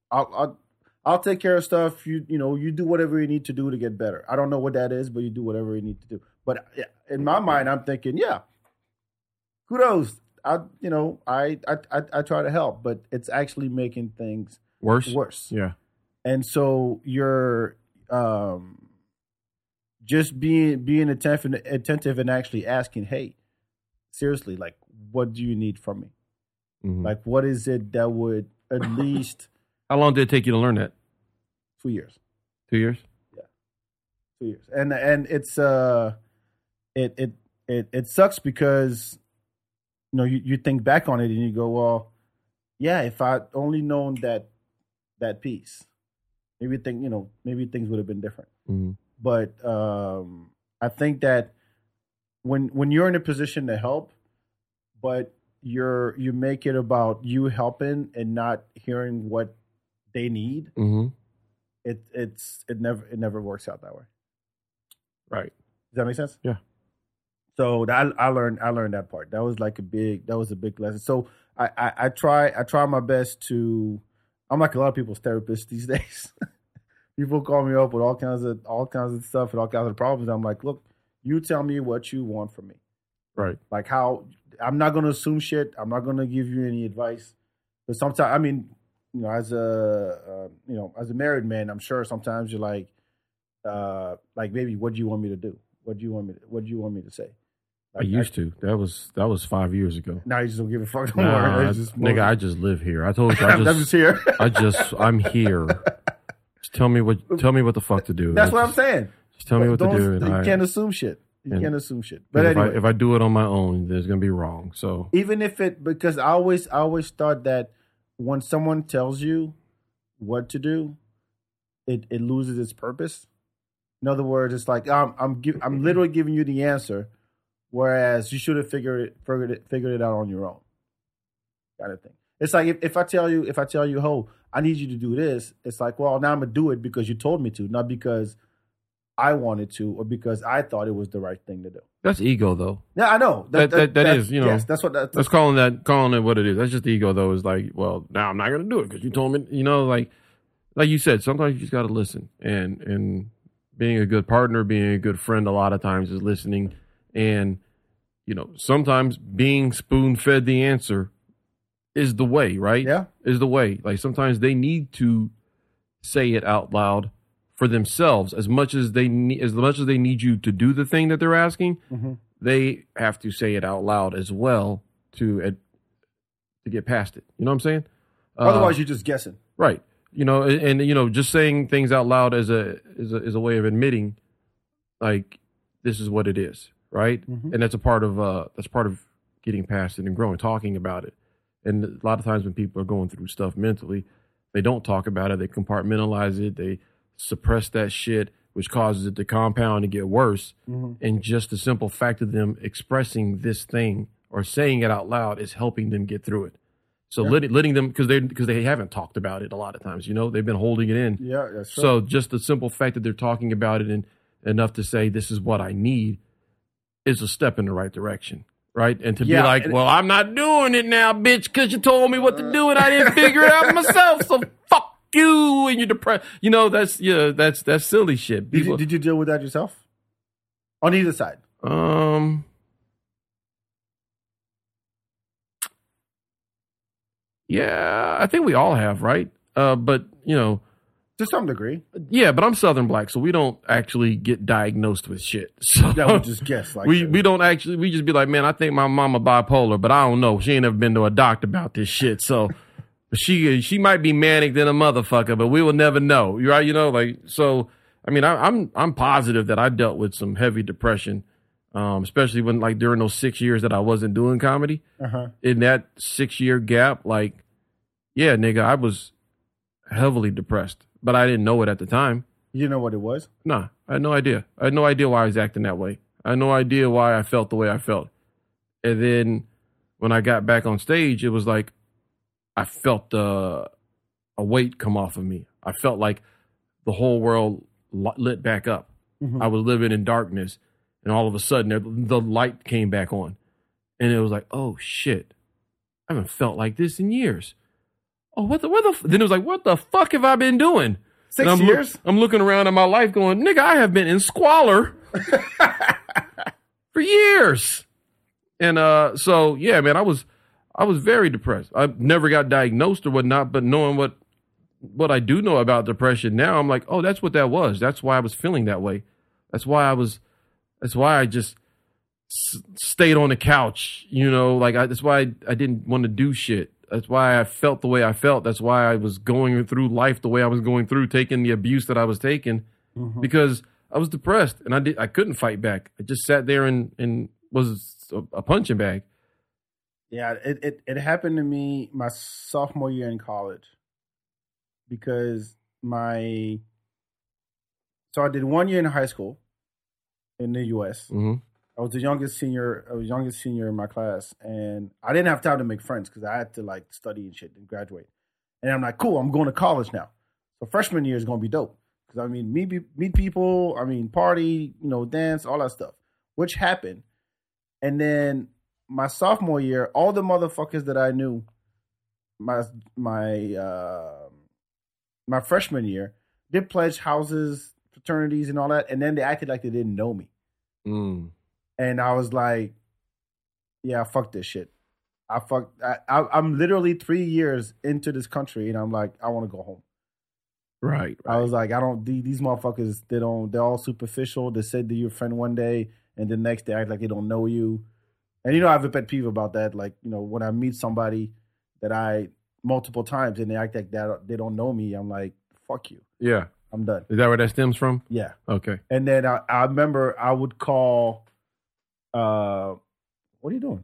I'll I'll, I'll take care of stuff. You you know, you do whatever you need to do to get better. I don't know what that is, but you do whatever you need to do. But in my mind, I'm thinking, yeah, kudos. I you know, I I I, I try to help, but it's actually making things Worse. worse Yeah. and so you're um just being being attentive attentive and actually asking hey seriously like what do you need from me Mhm. like what is it that would at [LAUGHS] least How long did it take you to learn that? two years Two years. Yeah, two years and and it's uh it it it, it sucks because you know you, you think back on it and you go well yeah if I'd only known that that piece maybe think you know maybe things would have been different Mm-hmm. but um, I think that when when you're in a position to help, but you're you make it about you helping and not hearing what they need, Mm-hmm. it it's it never it never works out that way. Right. Does that make sense? Yeah. So that I learned I learned that part. That was like a big that was a big lesson. So I I, I try I try my best to. I'm like a lot of people's therapists these [LAUGHS] days. People call me up with all kinds of all kinds of stuff and all kinds of problems. I'm like, look, you tell me what you want from me. Right. Like how I'm not going to assume shit. I'm not going to give you any advice. But sometimes, I mean, you know, as a uh, you know, as a married man, I'm sure sometimes you're like, uh, like, baby, what do you want me to do? What do you want me? To, what do you want me to say? I Like, used to. That was that was five years ago. Now you just don't give a fuck. No Nah, more. I- just nigga, I just live here. I told you. I [LAUGHS] I'm just, just here. I just, I'm here. [LAUGHS] Just tell me what, tell me what the fuck to do. That's what I'm saying. Just tell me what to and You I- can't assume shit. You and- can't assume shit. But if, I, if I do it on my own, there's gonna be wrong. So even if it because I always I always thought that when someone tells you what to do, it it loses its purpose. In other words, it's like um, I'm I'm give, I'm literally giving you the answer, whereas you should have figured it figured it figured it out on your own. Kind of thing. It's like if, if I tell you if I tell you, oh, I need you to do this, it's like, well, now I'm gonna do it because you told me to, not because I wanted to or because I thought it was the right thing to do. that's ego, though. Yeah, I know That- that- that that's- you know, yes, that's what that, That's calling that calling it what it is. That's just ego, though. Is like, well, now I'm not gonna do it because you told me. You know, like like you said, sometimes you just got to listen, and and being a good partner, being a good friend, a lot of times is listening, and you know, sometimes being spoon fed the answer is the way, right? Yeah. is the way. Like sometimes they need to say it out loud for themselves as much as they need, as much as they need you to do the thing that they're asking. Mhm. They have to say it out loud as well to to get past it. You know what I'm saying? Uh, Otherwise, you're just guessing. right? You know, and, and you know, just saying things out loud as a is a is a way of admitting, like this is what it is, right? Mhm. And that's a part of uh that's part of getting past it and growing, talking about it. And a lot of times when people are going through stuff mentally, they don't talk about it. They compartmentalize it. They suppress that shit, which causes it to compound and get worse. Mhm. And just the simple fact of them expressing this thing or saying it out loud is helping them get through it. So letting, letting them because they because they haven't talked about it a lot of times. You know, they've been holding it in. Yeah, that's true. So just the simple fact that they're talking about it and enough to say this is what I need is a step in the right direction. right? And to Yeah, be like, well, I'm not doing it now, bitch, because you told me what to do and I didn't figure it out [LAUGHS] myself. So fuck you and you're depressed. You know, that's yeah, that's that's silly shit. Did you, did you deal with that yourself? On either side. um. Yeah, I think we all have, right? Uh, but you know, To some degree. yeah, but I'm Southern black, so we don't actually get diagnosed with shit. [LAUGHS] So That would just guess like we that. we don't actually we just be like, man, I think my mama bipolar, but I don't know. She ain't ever been to a doctor about this shit. So [LAUGHS] she she might be manic than a motherfucker, but we will never know. Right? You know, like so. I mean, I, I'm I'm positive that I dealt with some heavy depression, um, especially when like during those six years that I wasn't doing comedy. Uh-huh. In that six year gap, like, yeah, nigga, I was heavily depressed, but I didn't know it at the time. You know what it was? Nah, I had no idea. I had no idea why I was acting that way. I had no idea why I felt the way I felt. And then when I got back on stage, it was like I felt uh, a weight come off of me. I felt like the whole world lit back up. I was living in darkness, and all of a sudden the light came back on, and it was like, oh shit, I haven't felt like this in years. Oh, what the what the? F-? Then it was like, what the fuck have I been doing? Six I'm look- years? I'm looking around at my life going, nigga, I have been in squalor [LAUGHS] for years. And uh so yeah, man, I was I was very depressed. I never got diagnosed or whatnot, but knowing what what I do know about depression now, I'm like, oh, that's what that was. That's why I was feeling that way. That's why I was that's why I just s- stayed on the couch, you know, like I, that's why I, I didn't want to do shit. That's why I felt the way I felt. That's why I was going through life the way I was going through, taking the abuse that I was taking because I was depressed and I did I couldn't fight back. I just sat there and and was a, a punching bag. Yeah, it, it it happened to me my sophomore year in college because my so I did one year in high school in the U.S. hmm I was the youngest senior. I was youngest senior in my class, and I didn't have time to make friends because I had to like study and shit and graduate. And I'm like, cool, I'm going to college now. So freshman year is gonna be dope because I mean, meet meet people. I mean, party, you know, dance, all that stuff, which happened. And then my sophomore year, all the motherfuckers that I knew, my my uh, my freshman year, did pledge houses, fraternities, and all that, and then they acted like they didn't know me. Mm. And I was like, "Yeah, fuck this shit. I fuck. I, I, I'm literally three years into this country, and I'm like, I want to go home. Right, I was like, I don't. These, motherfuckers, they don't. They're all superficial. They said they're your friend one day, and the next day act like they don't know you. And you know, I have a pet peeve about that. Like, you know, when I meet somebody that I multiple times and they act like that they don't know me, I'm like, fuck you. yeah. I'm done. Is that where that stems from? Yeah. Okay. And then I, I remember I would call, uh, what are you doing?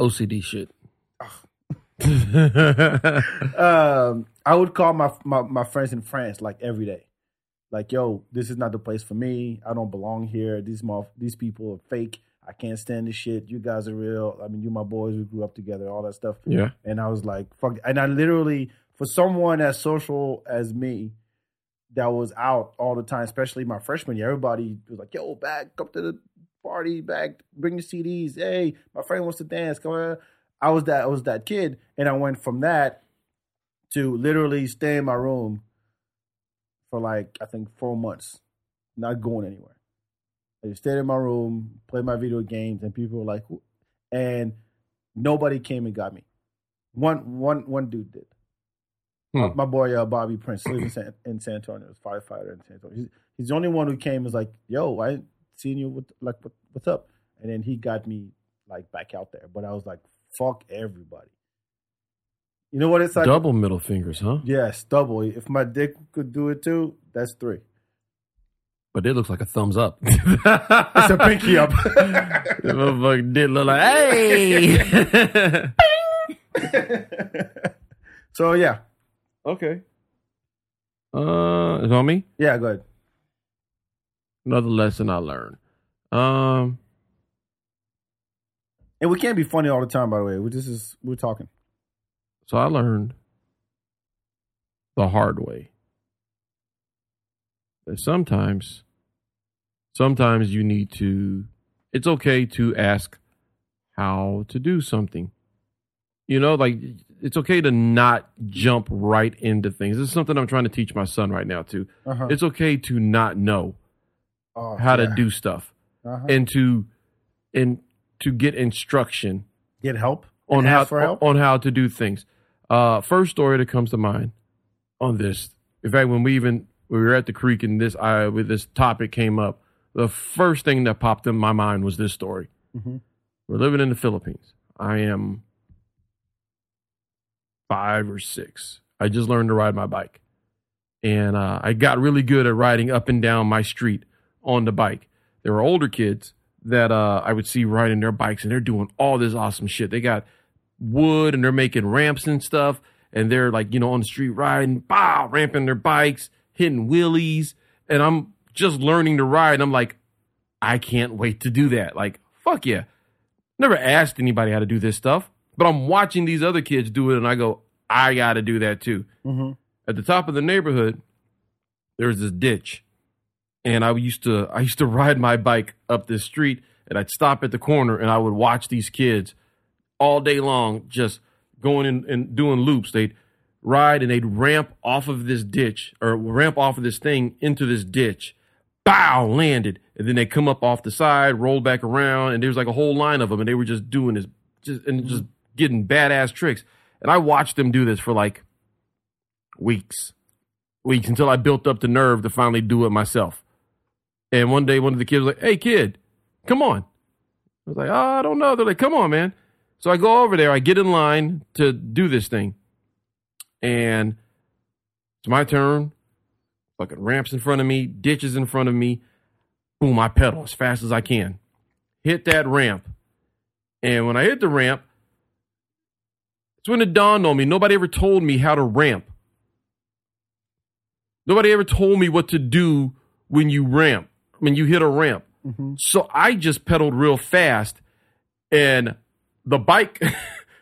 OCD shit. [LAUGHS] um, I would call my, my my friends in France like every day, like, "Yo, this is not the place for me. I don't belong here. These moth- these people are fake. I can't stand this shit. You guys are real. I mean, you my boys. We grew up together. All that stuff." yeah. And I was like, "Fuck!" And I literally, for someone as social as me, that was out all the time, especially my freshman year, everybody was like, "Yo, Bak, come to the party, Bak, bring the CDs. Hey, my friend wants to dance. Come on." I was that I was that kid, and I went from that to literally stay in my room for like I think four months, not going anywhere. I just stayed in my room, played my video games, and people were like, "Who-" and nobody came and got me. One one one dude did. Hmm. My boy uh, Bobby Prince lives in San, in San Antonio. Is firefighter in San Antonio. He's, he's the only one who came. Was like, "Yo, I ain't seen you. What, like, what, what's up?" And then he got me like back out there. But I was like, "Fuck everybody." You know what it's like? Double middle fingers, huh? Yes, double. If my dick could do it too, that's three. But it looks like a thumbs up. [LAUGHS] It's a pinky up. [LAUGHS] Motherfucker did look like, hey. [LAUGHS] so yeah, okay. Uh, it's on me. yeah. Go ahead. Another lesson I learned. Um, And we can't be funny all the time. By the way, we this is we're talking. so I learned the hard way that sometimes, sometimes you need to it's okay to ask how to do something. You know, like it's okay to not jump right into things. This is something I'm trying to teach my son right now too. Uh-huh. It's okay to not know Oh, how to do stuff Uh-huh. and to and to get instruction get help on how for help. on how to do things. Uh, first story that comes to mind on this. In fact, when we even we were at the creek and this I with this topic came up, the first thing that popped in my mind was this story. Mhm. We're living in the Philippines. I am five or six. I just learned to ride my bike, and uh, I got really good at riding up and down my street on the bike. There were older kids that uh, I would see riding their bikes, and they're doing all this awesome shit. They got wood, and they're making ramps and stuff, and they're like, you know, on the street riding, bow, ramping their bikes, hitting wheelies, and I'm just learning to ride. And I'm like, I can't wait to do that. Like, fuck yeah. Never asked anybody how to do this stuff, but I'm watching these other kids do it, and I go, I got to do that too. Mhm. At the top of the neighborhood, there's this ditch, and I used to I used to [LAUGHS] ride my bike up this street, and I'd stop at the corner, and I would watch these kids all day long, just going in and doing loops. They'd ride and they'd ramp off of this ditch or ramp off of this thing into this ditch. Bow, landed, and then they come up off the side, roll back around, and there was like a whole line of them, and they were just doing this, just and just getting badass tricks. And I watched them do this for like weeks, weeks until I built up the nerve to finally do it myself. And one day, one of the kids was like, "Hey, kid, come on." I was like, "Oh, I don't know." They're like, "Come on, man." So I go over there. I get in line to do this thing, and it's my turn. Fucking ramps in front of me, ditches in front of me. Boom! I pedal as fast as I can. Hit that ramp, and when I hit the ramp, it's when it dawned on me. Nobody ever told me how to ramp. Nobody ever told me what to do when you ramp, when you hit a ramp. Mm-hmm. So I just pedaled real fast and the bike,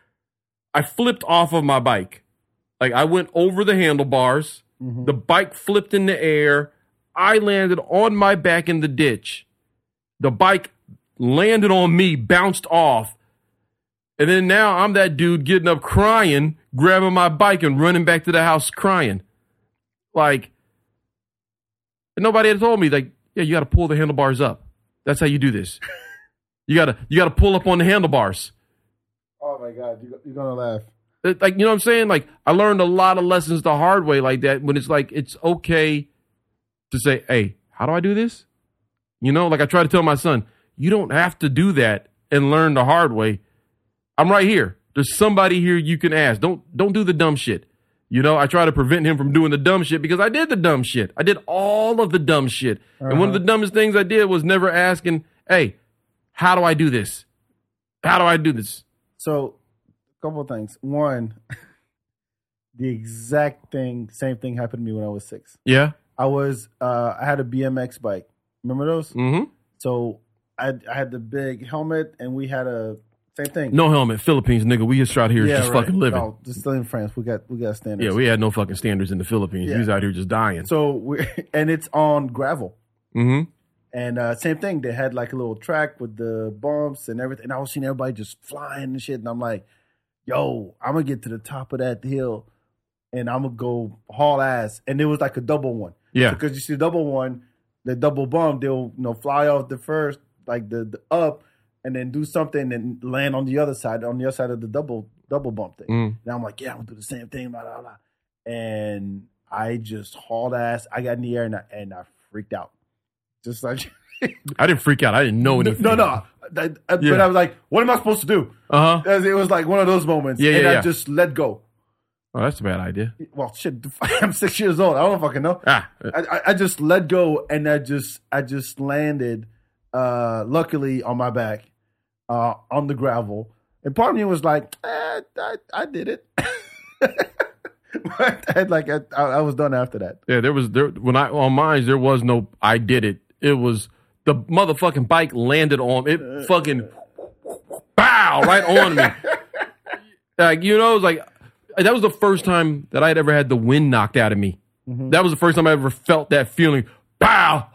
[LAUGHS] I flipped off of my bike. Like I went over the handlebars, mm-hmm. the bike flipped in the air. I landed on my back in the ditch. The bike landed on me, bounced off. And then now I'm that dude getting up crying, grabbing my bike and running back to the house crying. Like, and nobody had told me, like, yeah, you got to pull the handlebars up. That's how you do this. [LAUGHS] You gotta, you gotta pull up on the handlebars. Oh my god, you, you're gonna laugh. It- Like, you know what I'm saying? Like, I learned a lot of lessons the hard way like that when it's like, it's okay to say, hey, how do I do this? You know, like I try to tell my son, you don't have to do that and learn the hard way. I'm right here. There's somebody here you can ask. Don't don't do the dumb shit. You know, I try to prevent him from doing the dumb shit because I did the dumb shit. I did all of the dumb shit. And one of the dumbest things I did was never asking, "Hey, how do I do this? How do I do this?" So, a couple of things. One, [LAUGHS] the exact thing, same thing happened to me when I was six. Yeah. I was, uh, I had a BMX bike. Remember those? Mhm. So I, I had the big helmet, and we had a same thing. No helmet, Philippines nigga. We just out here just right. fucking living. No, just still in France. We got we got standards. Yeah, we had no fucking standards in the Philippines. Yeah. We was out here just dying. so we [LAUGHS] and it's on gravel. Mhm. And uh, same thing, they had like a little track with the bumps and everything. And I was seeing everybody just flying and shit. And I'm like, yo, I'm gonna get to the top of that hill and I'm gonna go haul ass. And it was like a double one. Yeah. Because you see the double one, the double bump, they'll you know fly off the first, like the, the up, and then do something and land on the other side, on the other side of the double double bump thing. Mm. And I'm like, yeah, I'm gonna do the same thing, blah blah blah. And I just hauled ass. I got in the air and I, and I freaked out. Just like [LAUGHS] I didn't freak out. I didn't know anything. no, no. I- I- But I was like, what am I supposed to do? Uh huh. It was like one of those moments. Yeah, and yeah, I yeah. just let go. Oh, that's a bad idea. Well, shit, [LAUGHS] I'm six years old. I don't fucking know. Ah, I, I, I just let go and I just I just landed uh luckily on my back uh on the gravel. And part of me was like, eh, I I did it. [LAUGHS] but I like I, I was done after that. Yeah, there was there when I on mine there was no I did it. It was the motherfucking bike landed on it fucking bow right on me. [LAUGHS] like you know, it was like that was the first time that I'd ever had the wind knocked out of me. That was the first time I ever felt that feeling. Bow,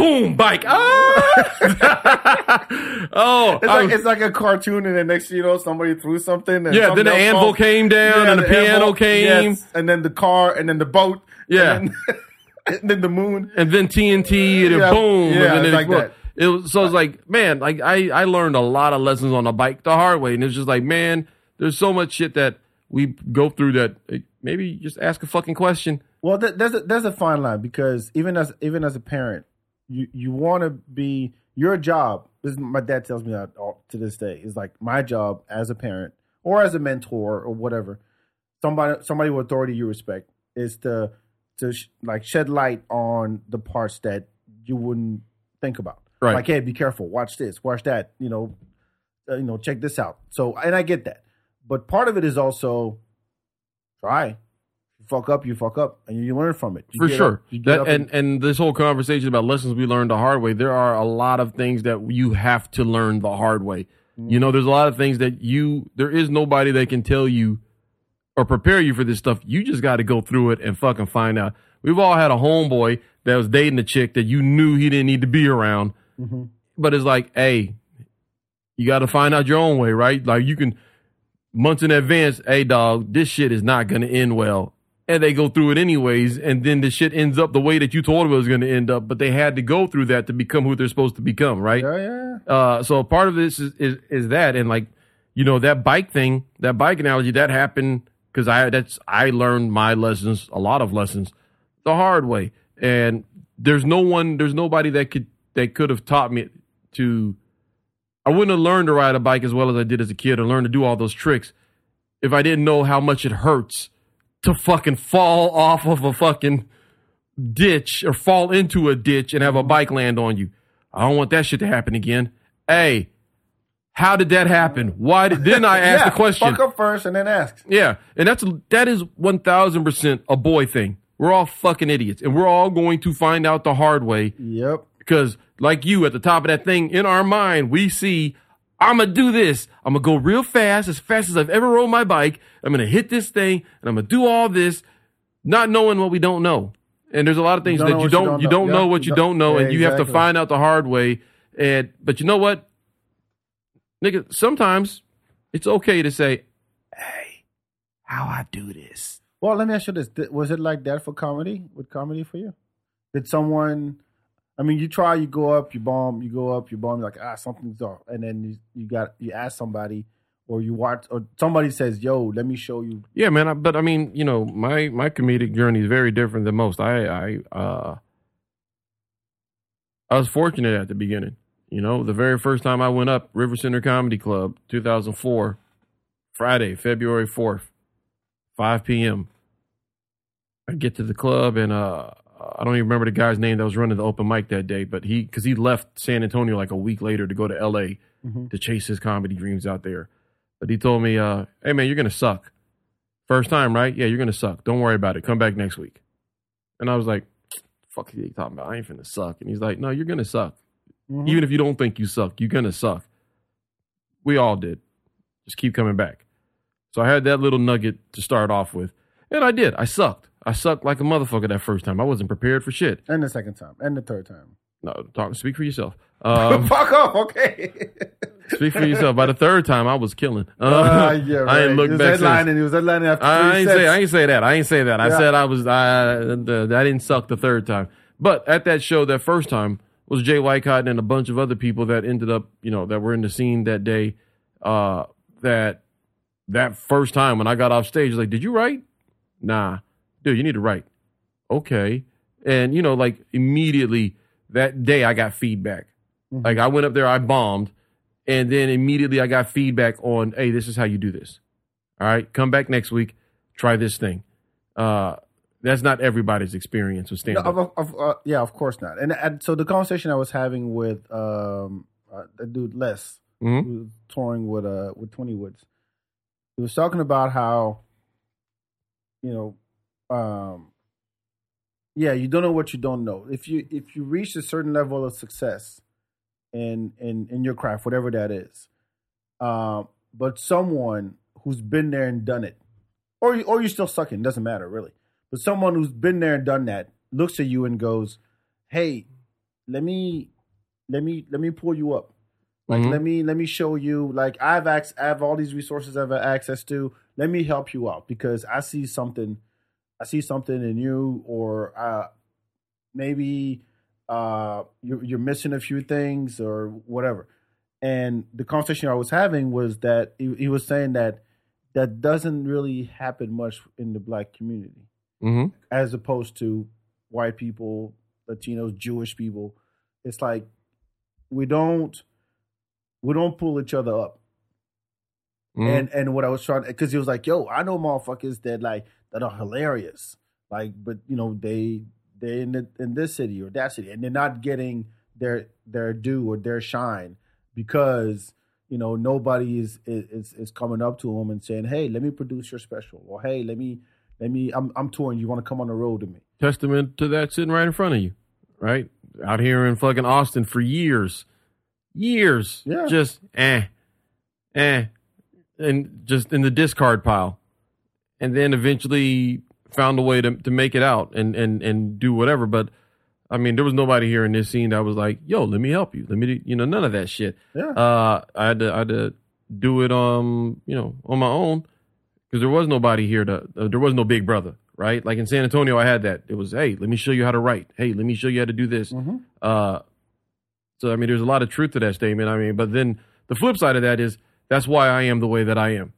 boom, bike. Ah! [LAUGHS] oh, It's like it's like a cartoon, and then next you know, somebody threw something. And yeah. Then the anvil falls. came down, Yeah, and the, piano anvil- came, yes, and then the car, and then the boat. Yeah. and then, [LAUGHS] and then the moon. and then TNT, and then Yeah, boom, yeah, and then like that. It was, so it's like, man, like I, I learned a lot of lessons on the bike the hard way, and it's just like, man, there's so much shit that we go through that eh, maybe just ask a fucking question. Well, th- there's a, there's a fine line because even as even as a parent, you you want to be your job. This is, my dad tells me that all, to this day is like my job as a parent or as a mentor or whatever. Somebody somebody with authority you respect is to to sh- like shed light on the parts that you wouldn't think about. Right. Like, hey, be careful. Watch this. Watch that. You know, uh, you know, check this out. So, and I get that, but part of it is also try. You fuck up, you fuck up, and you learn from it. You For sure. up- that up and, and this whole conversation about lessons we learned the hard way, there are a lot of things that you have to learn the hard way. You mm. know, there's a lot of things that you there is nobody that can tell you or prepare you for this stuff. You just got to go through it and fucking find out. We've all had a homeboy that was dating a chick that you knew he didn't need to be around, mm-hmm. but it's like, hey, you got to find out your own way, right? Like you can months in advance, hey dog, this shit is not going to end well. And they go through it anyways, and then the shit ends up the way that you told it was going to end up, but they had to go through that to become who they're supposed to become, right? Yeah, yeah. Uh, so part of this is, is is that, and like, you know, that bike thing, that bike analogy, that happened because I that's I learned my lessons, a lot of lessons, the hard way, and there's no one, there's nobody that could that could have taught me to. I wouldn't have learned to ride a bike as well as I did as a kid, or learn to do all those tricks, if I didn't know how much it hurts to fucking fall off of a fucking ditch or fall into a ditch and have a bike land on you. I don't want that shit to happen again. Hey, how did that happen? Why did then I [LAUGHS] ask yeah, the question? Fuck up first and then ask. Yeah, and that's that is one thousand percent a boy thing. We're all fucking idiots, and we're all going to find out the hard way Yep. because, like you, at the top of that thing in our mind, we see I'm gonna do this. I'm gonna go real fast, as fast as I've ever rode my bike. I'm gonna hit this thing, and I'm gonna do all this, not knowing what we don't know. And there's a lot of things don't that know you what you don't don't you know. don't know Yeah, what you you don't- don't know, yeah, and you have to find out the hard way. And but you know what, nigga, sometimes it's okay to say, "Hey, how I do this." Well, let me ask you this: Was it like that for comedy? With comedy for you? Did someone? I mean, you try, you go up, you bomb, you go up, you bomb, you're like ah, something's off, and then you, you got you ask somebody, or you watch, or somebody says, "Yo, let me show you." Yeah, man. I, but I mean, you know, my my comedic journey is very different than most. I I uh I was fortunate at the beginning. You know, the very first time I went up, River Center Comedy Club, 2004, Friday, February 4th, 5 p.m. I get to the club and uh I don't even remember the guy's name that was running the open mic that day, but he because he left San Antonio like a week later to go to L.A. to chase his comedy dreams out there. But he told me, uh, "Hey man, you're gonna suck. First time, right? Yeah, you're gonna suck. Don't worry about it. Come back next week." And I was like, "Fuck, are you talking about? I ain't finna suck." And he's like, "No, you're gonna suck. Even if you don't think you suck, you're gonna suck." We all did. Just keep coming back. So I had that little nugget to start off with, and I did. I sucked. I sucked like a motherfucker that first time. I wasn't prepared for shit. And the second time, and the third time. No, talk. Speak for yourself. [LAUGHS] Um, Fuck off, okay. speak for yourself. By the third time, I was killing. Uh, [LAUGHS] Ah, yeah, right. I ain't look back. since. headlining. He was headlining after three I ain't sets. say I ain't say that. I ain't say that. I said I was I the, I didn't suck the third time. But at that show, that first time was Jay Whitecotton and a bunch of other people that ended up, you know, that were in the scene that day. Uh, that that first time when I got off stage, like, did you write? Nah, dude, you need to write. Okay, and you know, like immediately that day, I got feedback. Like I went up there, I bombed, and then immediately I got feedback on, hey, this is how you do this. All right, come back next week, try this thing. Uh, that's not everybody's experience with stand No, of, of, uh, yeah, of course not. And, and so the conversation I was having with um, uh, the dude Les, Mhm. who was touring with uh with Tony Woods, he was talking about how, you know, um, yeah, you don't know what you don't know. If you if you reach a certain level of success in in in your craft, whatever that is, um, but someone who's been there and done it, or you, or you're still sucking, doesn't matter really. But someone who's been there and done that looks at you and goes, "Hey, let me let me let me pull you up. Like Mhm. let me let me show you. Like I have ac- I have all these resources I have access to. Let me help you out because I see something. I see something in you, or uh, maybe uh, you're, you're missing a few things or whatever. And the conversation I was having was that he, he was saying that that doesn't really happen much in the black community hmm as opposed to white people, Latinos, Jewish people. It's like we don't we don't pull each other up. Mm-hmm. And and what I was trying because he was like, "Yo, I know motherfuckers that like that are hilarious, like, but you know they they in the, in this city or that city, and they're not getting their their due or their shine because you know nobody is is is coming up to them and saying, "Hey, let me produce your special," or "Hey, let me let me I'm I'm touring. You want to come on the road with me?" Testament to that sitting right in front of you, right? Out here in fucking Austin for years, years, Yeah. just eh, eh, and just in the discard pile, and then eventually found a way to to make it out and and and do whatever. But I mean, there was nobody here in this scene that was like, "Yo, let me help you." Let me, do, you know, none of that shit. Yeah. Uh, I had to I had to do it um, you know, on my own because there was nobody here to uh, there was no big brother right like in san antonio i had that it was hey let me show you how to write hey let me show you how to do this Mhm. uh so i mean there's a lot of truth to that statement i mean but then the flip side of that is that's why i am the way that i am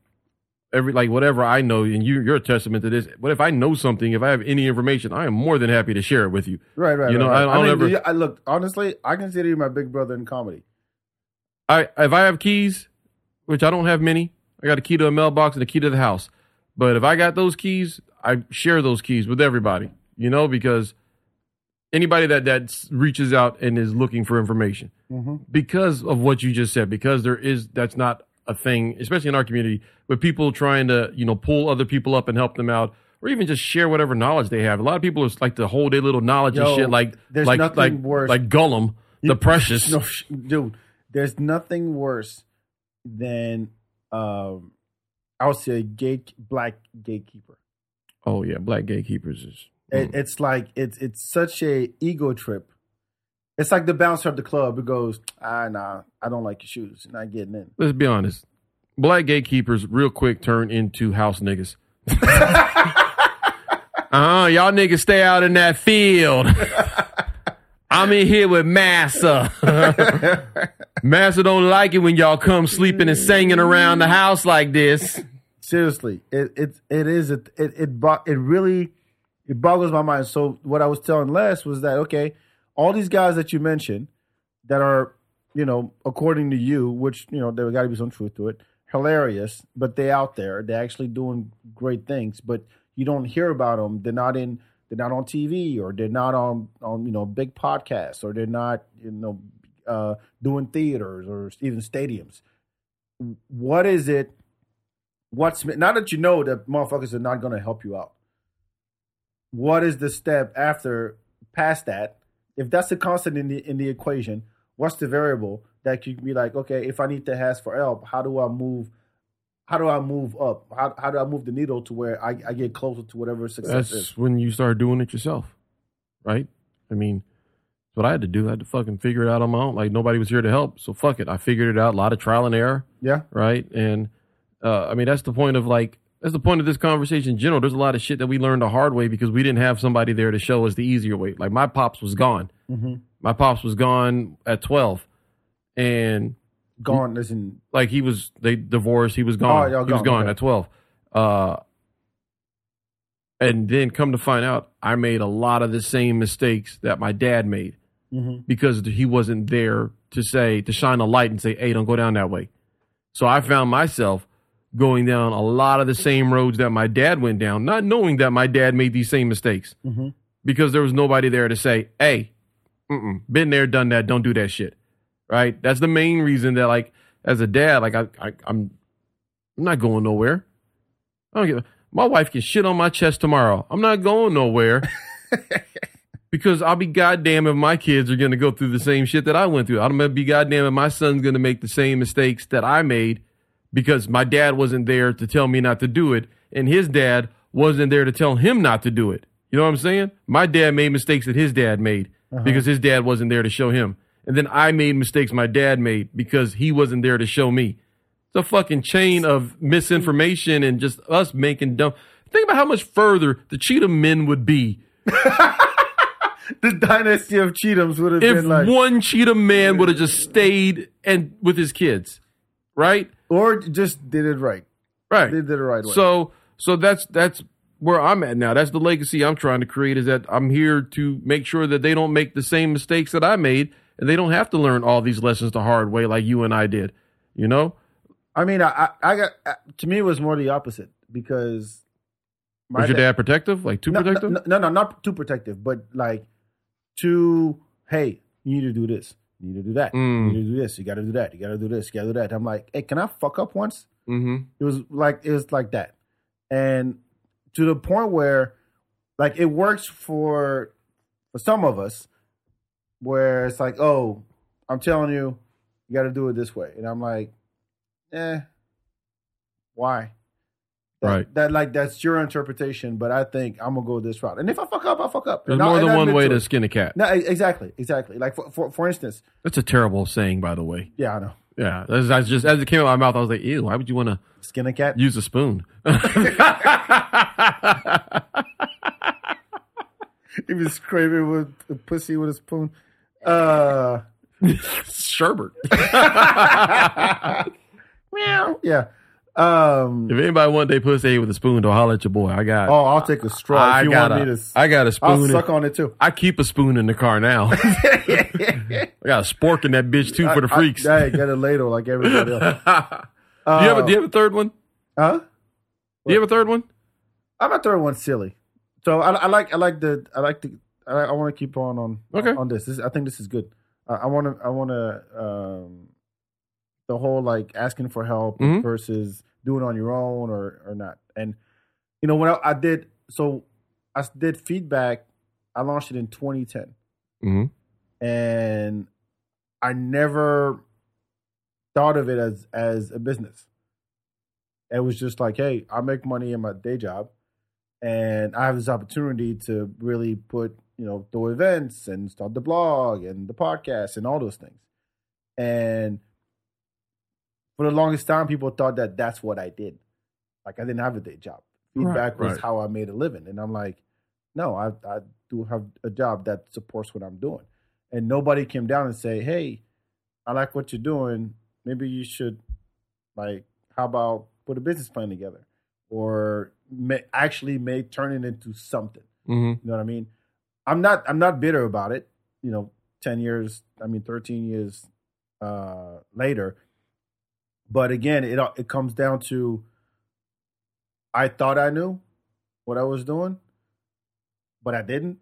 every like whatever i know and you you're a testament to this But if i know something if i have any information i am more than happy to share it with you Right, right. You know, right, I- right. I don't mean, ever- I look honestly. I consider you my big brother in comedy. I if I have keys, which I don't have many, I got a key to a mailbox and a key to the house. But if I got those keys, I share those keys with everybody. You know, because anybody that that reaches out and is looking for information, mm-hmm. because of what you just said, because there is that's not a thing, especially in our community, with people trying to you know pull other people up and help them out. Or even just share whatever knowledge they have. A lot of people just like to hold their little knowledge Yo, and shit, like there's like nothing like worse. like Gollum, the [LAUGHS] precious. No, sh- dude. There's nothing worse than um, I would say a gate black gatekeeper. Oh yeah, black gatekeepers is. It, it's like it's it's such a ego trip. It's like the bouncer at the club who goes, ah, nah, I don't like your shoes. You're not getting in. let's be honest. Black gatekeepers real quick turn into house niggas. [LAUGHS] uh huh. y'all niggas stay out in that field. [LAUGHS] I'm in here with Massa. [LAUGHS] Massa don't like it when y'all come sleeping and singing around the house like this. Seriously, it it it is a, it it it really it boggles my mind. So what I was telling Les was that okay, all these guys that you mentioned that are you know according to you, which you know there got to be some truth to it, hilarious, but they out there, they're actually doing great things, but you don't hear about them. They're not in. They're not on TV, or they're not on on you know big podcasts, or they're not you know uh, doing theaters or even stadiums. What is it? what's now that you know that motherfuckers are not going to help you out what is the step after past that if that's the constant in the in the equation what's the variable that you can be like okay if i need to ask for help how do i move how do i move up how, how do i move the needle to where i, I get closer to whatever success That's is when you start doing it yourself. Right? I mean, that's what I had to do. I had to fucking figure it out on my own. Like nobody was here to help. So fuck it. I figured it out. A lot of trial and error. yeah right? And uh, I mean, that's the point of like that's the point of this conversation in general. There's a lot of shit that we learned the hard way because we didn't have somebody there to show us the easier way. Like my pops was gone. My pops was gone at 12, and gone isn't like he was they divorced. He was gone. Oh, he was gone, okay. at 12. Uh, and then come to find out, I made a lot of the same mistakes that my dad made because he wasn't there to say to shine a light and say, "Hey, don't go down that way." So I found myself going down a lot of the same roads that my dad went down, not knowing that my dad made these same mistakes mm-hmm. because there was nobody there to say, "Hey, mm-mm, been there, done that. Don't do that shit." Right? That's the main reason that, like, as a dad, like, I, I I'm, I'm not going nowhere. I don't give. My wife can shit on my chest tomorrow. I'm not going nowhere. [LAUGHS] because I'll be goddamn if my kids are going to go through the same shit that I went through. I'm going to be goddamn if my son's going to make the same mistakes that I made because my dad wasn't there to tell me not to do it, and his dad wasn't there to tell him not to do it. You know what I'm saying? My dad made mistakes that his dad made. Uh-huh. because his dad wasn't there to show him. And then I made mistakes my dad made because he wasn't there to show me. It's a fucking chain of misinformation and just us making dumb. Think about how much further the Cheatham men would be [LAUGHS] The dynasty of Cheathams would have if been like, one Cheatham man would have just stayed and with his kids, right? Or just did it right. Right. They did it right way. So so that's that's where I'm at now. That's the legacy I'm trying to create is that I'm here to make sure that they don't make the same mistakes that I made and they don't have to learn all these lessons the hard way like you and I did. You know? I mean, I, I, got uh, to me it was more the opposite because my Was your da- dad protective? Like too no, protective? No, no, no, not too protective, but like too. Hey, you need to do this. You need to do that. Mm. You need to do this. You got to do that. You got to do this. You got to do that. I'm like, hey, can I fuck up once? Mm-hmm. It was like it was like that, and to the point where, like, it works for for some of us, where it's like, oh, I'm telling you, you got to do it this way, and I'm like, eh, why? That, Right. That like that's your interpretation, but I think I'm gonna go this route. And if I fuck up, I fuck up. There's And more and than one way to to skin a cat. No, exactly, exactly. Like for for, for instance, That's a terrible saying, by the way. yeah, I know. Yeah, that's, that's just as it came out of my mouth, I was like, "Ew, why would you want to Skin a cat. use a spoon?" [LAUGHS] he was scraping with a pussy with a spoon. Uh, [LAUGHS] Sherbert. [LAUGHS] Yeah. Um. If anybody one day pussy with a spoon, don't holler at your boy. I got. Oh, I'll take a straw I if you got want a, me to. I got a I'll spoon. in- suck on it too. I keep a spoon in the car now. [LAUGHS] I got a spork in that bitch too for the freaks. I, get a ladle like everybody else. [LAUGHS] do you have a Do you have a third one? Huh? Do you have a third one? I'm a third one silly. So I, I like I like the I like the I, I want to keep on on Okay. on this. this I think this is good. I- I want to I want to um the whole like asking for help Mhm. versus doing it on your own or or not. And you know when I, I did so I did FeedBak. I launched it in 2010, Mm-hmm. and I never thought of it as as a business. It was just like, hey, I make money in my day job, and I have this opportunity to really put, you know, do events and start the blog and the podcast and all those things. And for the longest time, people thought that that's what I did. Like I didn't have a day job. FeedBak was right. how I made a living, and I'm like, no, I I do have a job that supports what I'm doing. And nobody came down and say, hey, I like what you're doing. Maybe you should, like, how about put a business plan together, or ma- actually make turn it into something. Mm-hmm. You know what I mean? I'm not I'm not bitter about it. You know, ten years, I mean, thirteen years uh, later. But again, it it comes down to I thought I knew what I was doing, but I didn't.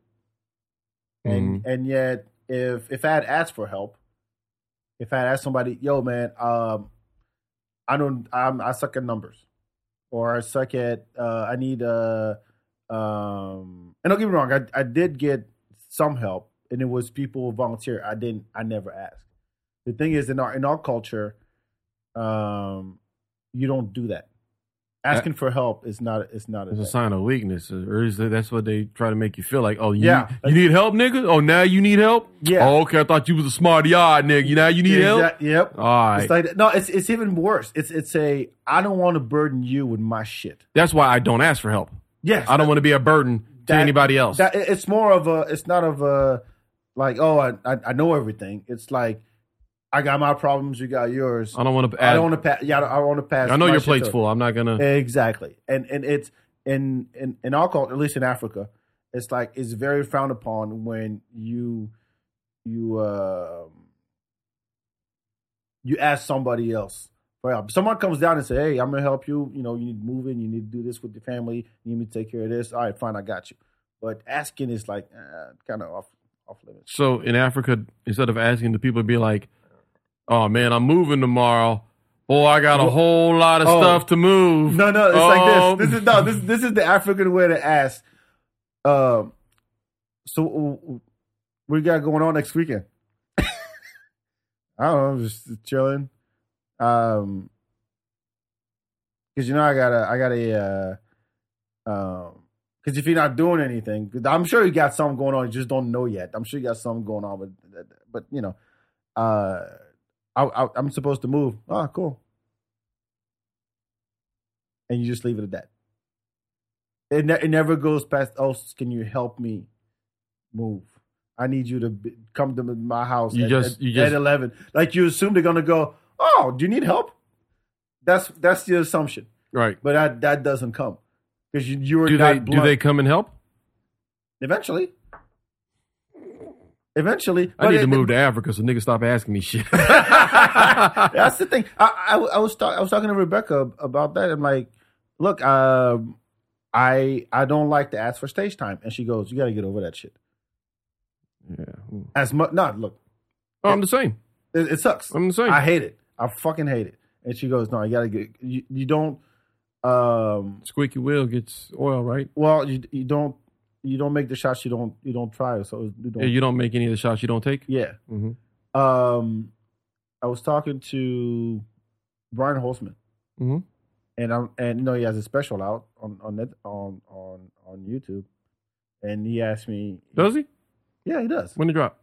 And and yet, if if I had asked for help, if I had asked somebody, "Yo, man, um, I don't, I'm, I suck at numbers, or I suck at, uh, I need, uh, um, and don't get me wrong, I, I did get some help, and it was people volunteer. I didn't, I never asked. The thing is, in our in our culture, um, you don't do that. Asking for help is not, it's not a It's a sign of weakness, or is that that's what they try to make you feel like? Oh, you Yeah. need, you need help, nigga. Oh, now you need help. Yeah. Oh, okay. I thought you was a smarty eyed nigga. You now you need help. Yep. All right. It's like no, it's it's even worse. It's it's a I don't want to burden you with my shit. That's why I don't ask for help. Yes, I don't want to be a burden to that- anybody else. That it's more of a. It's not of a like oh I I, I know everything. It's like I got my problems, you got yours. I don't want to. I don't want to pass. Yeah, I don't- want to pass. I know your plate's full. I'm not gonna. Exactly, and and it's in in in culture, at least in Africa, it's like it's very frowned upon when you you um you ask somebody else for help. Someone comes down and say, "Hey, I'm gonna help you. You know, you need moving. You need to do this with your family. You need me to take care of this. All right, fine, I got you." But asking is like uh, kind of off off limits. So in Africa, instead of asking the people, to be like, "Oh man, I'm moving tomorrow. Oh, I got a whole lot of oh. stuff to move." No, no, it's Um, like this. This is no, this this is the African way to ask. Um, so what you got going on next weekend? [LAUGHS] I don't know, just chilling. Um, because you know I got a I got a uh, um Because if you're not doing anything, I'm sure you got something going on. You just don't know yet. I'm sure you got something going on, but but you know, uh, I, I, I'm supposed to move. Oh, cool. And you just leave it at that. It, ne- it never goes past. Oh, can you help me move? I need you to be, come to my house. You at, just- at, you just- at eleven. Like you assume they're gonna go. Oh, do you need help? That's that's the assumption, Right. but that that doesn't come because you you were Do not they do they come and help? Eventually. Eventually. I need it- to move to Africa so niggas stop asking me shit. [LAUGHS] That's the thing. I, I, I was talk, I was talking to Rebecca about that. I'm like, look, um, I I don't like to ask for stage time, and she goes, "You got to get over that shit." yeah. As much, not look, Oh, I'm the same. it, it sucks. I'm the same. I hate it. I fucking hate it. And she goes, "No, you got to get. You, you don't. Um, Squeaky wheel gets oil, right? well, you you don't you don't make the shots. You don't you don't try. So you don't. Yeah, you don't make any of the shots you don't take. yeah. hmm Um, I was talking to Brian Holzman, hmm and I'm and you know he has a special out on on net, on on on YouTube, and he asked me, Does he? yeah, he does When did it drop?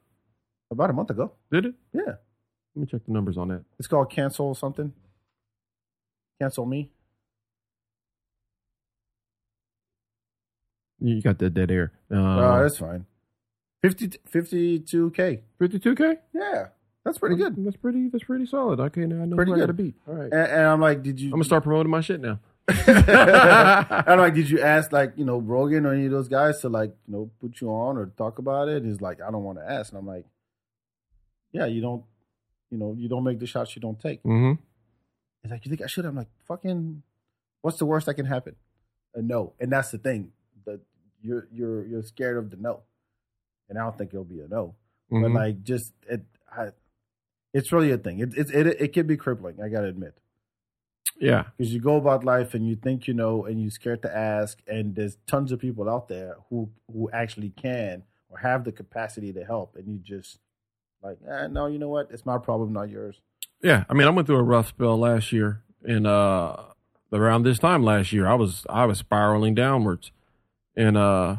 about a month ago. Did it? Yeah, Let me check the numbers on that. it's called cancel something. Cancel me. You got that dead air. Uh, Uh, that's fine. 50, 52k. 52k. Yeah, that's pretty good. That's pretty. That's pretty solid. Okay, now I know Pretty who I got to good. beat. All right. And, and I'm like, did you? I'm gonna start promoting my shit now. [LAUGHS] I'm like, did you ask like you know Rogan or any of those guys to like you know put you on or talk about it? He's like, I don't want to ask, and I'm like, yeah, you don't, you know, you don't make the shots you don't take. Mm-hmm. He's like, you think I should? I'm like, fucking, what's the worst that can happen? A no, and that's the thing. You're you're you're scared of the no, and I don't think it'll be a no. But Mhm. like, just it, I, it's really a thing. It it it, it can be crippling. I gotta admit. Yeah. because you go about life and you think you know and you're scared to ask and there's tons of people out there who who actually can or have the capacity to help and you just like eh, no you know what it's my problem not yours Yeah, I mean, I went through a rough spell last year, and uh, around this time last year, I was I was spiraling downwards, and uh,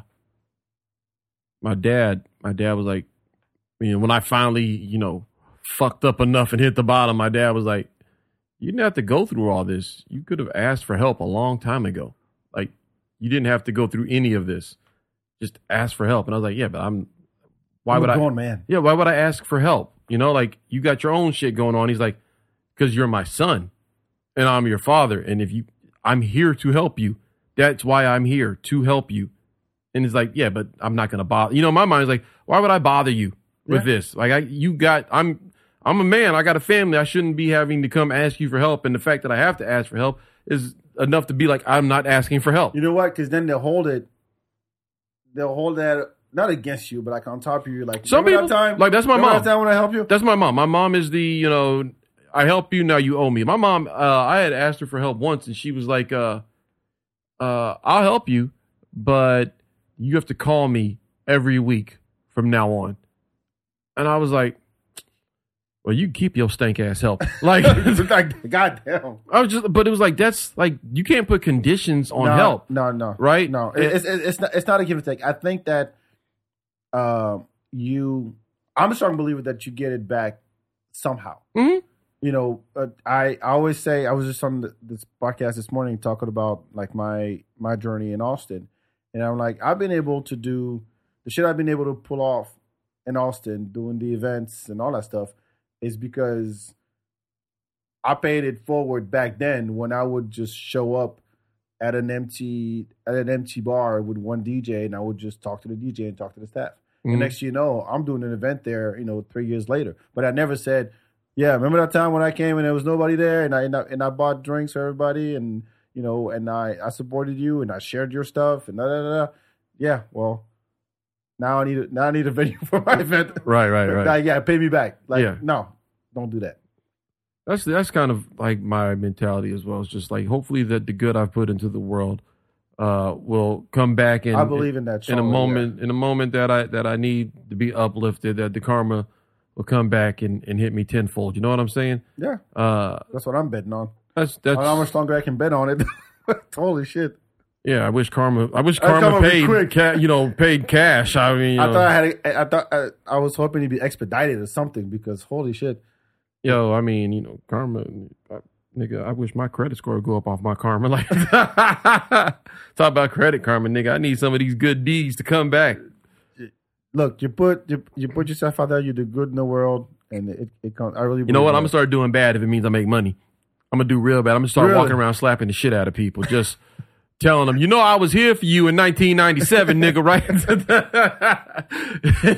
my dad, my dad was like, you know, when I finally, you know, fucked up enough and hit the bottom, my dad was like, you didn't have to go through all this. You could have asked for help a long time ago. Like, you didn't have to go through any of this. Just ask for help. And I was like, yeah, but I'm. Why I'm would a I? man Yeah, why would I ask for help? You know, like you got your own shit going on. He's like, because you're my son and I'm your father. And if you, I'm here to help you. That's why I'm here to help you. And it's like, yeah, but I'm not going to bother. You know, my mind's like, why would I bother you with Yeah. this? Like, I, you got, I'm, I'm a man. I got a family. I shouldn't be having to come ask you for help. And the fact that I have to ask for help is enough to be like, I'm not asking for help. you know what because then they'll hold it they'll hold that not against you but like on top of you like Some people- that time like, that's my mom. that time when I helped you That's my mom. My mom is the, you know, I help you, now you owe me. My mom, uh, I had asked her for help once and she was like, uh, uh, I'll help you, but you have to call me every week from now on. And I was like, well, you keep your stank ass help. [LAUGHS] Like, [LAUGHS] like goddamn I was just, but it was like, that's like, you can't put conditions on no, help. no no Right? no It- it's, it's it's not it's not a give and take I think that um you I'm a strong believer that you get it back somehow Mhm. You know, uh, I, I always say I was just on the, this podcast this morning talking about like my my journey in Austin, and I'm like I've been able to do the shit I've been able to pull off in Austin, doing the events and all that stuff, is because I paid it forward back then when I would just show up at an empty at an empty bar with one DJ, and I would just talk to the DJ and talk to the staff. Mhm. And next thing you know, I'm doing an event there, you know, three years later. But I never said, yeah, remember that time when I came and there was nobody there and I and I, and I bought drinks for everybody and you know, and I, I supported you and I shared your stuff and da da da. da. Yeah, well, now I need a, now I need a [LAUGHS] venue for my event. Right, right, [LAUGHS] right. Like, yeah, pay me back. Like, Yeah. no, don't do that. That's that's kind of like my mentality as well. It's just like hopefully that the good I've put into the world uh, will come back and I believe in that. in a moment in a moment that I that I need to be uplifted, that the karma will come back and, and hit me tenfold. You know what I'm saying? Yeah, Uh, that's what I'm betting on. that's that's How much longer I can bet on it? [LAUGHS] Holy shit! Yeah, I wish karma. I wish karma karma paid. quick. Ca- you know, paid cash. I mean, you I know, thought I had. I thought I, I was hoping to be expedited or something because holy shit. yo, I mean, you know, karma. I, nigga, I wish my credit score would go up off my karma. [LAUGHS] Like, talk about credit karma, nigga. I need some of these good deeds to come back. Look, you put you, you put yourself out there. You do good in the world, and it it comes. I really. You know what? I'm gonna start doing bad if it means I make money. I'm gonna do real bad. I'm gonna start Really? walking around slapping the shit out of people, just [LAUGHS] telling them, you know, I was here for you in 1997, [LAUGHS] nigga, right? [LAUGHS]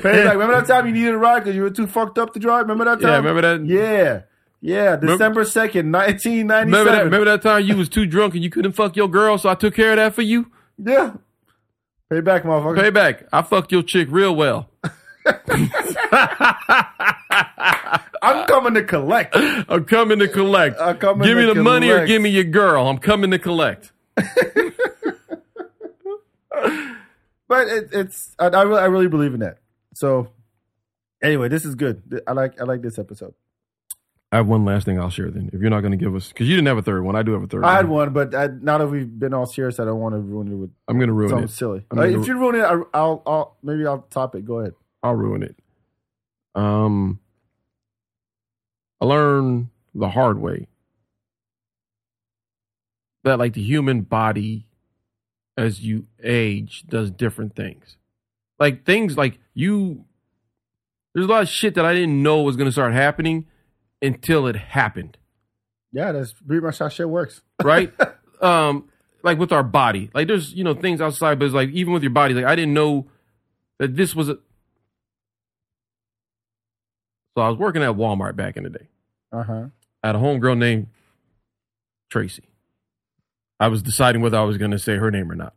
like, remember that time you needed a ride because you were too fucked up to drive? Remember that time? Yeah, remember that? Yeah, yeah. December second, nineteen ninety remember that? Remember that time you was too drunk and you couldn't fuck your girl, so I took care of that for you. Yeah. Pay back, motherfucker. Pay back. I fucked your chick real well. I'm coming to collect. I'm coming to collect. I'm coming give me to the money or give me your girl. I'm coming to collect. [LAUGHS] But it, it's I, I really I really believe in that. So anyway, this is good. I like I like this episode. I have one last thing I'll share then. If you're not going to give us, because you didn't have a third one, I do have a third. I had one. one, but I, now that we've been all serious, I don't want to ruin it with I'm going to ruin something it. silly. I'm Uh, gonna if you ruin it, I, I'll, I'll maybe I'll top it. Go ahead. I'll ruin it. Um, I learned the hard way that like the human body, as you age, does different things. Like things like you. There's a lot of shit that I didn't know was going to start happening until it happened. Yeah, that's pretty much how shit works. right? [LAUGHS] um, like with our body, like there's you know things outside, but it's like even with your body, like I didn't know that this was a. So I was working at Walmart back in the day. Uh huh. I had a homegirl named Tracy. I was deciding whether I was going to say her name or not.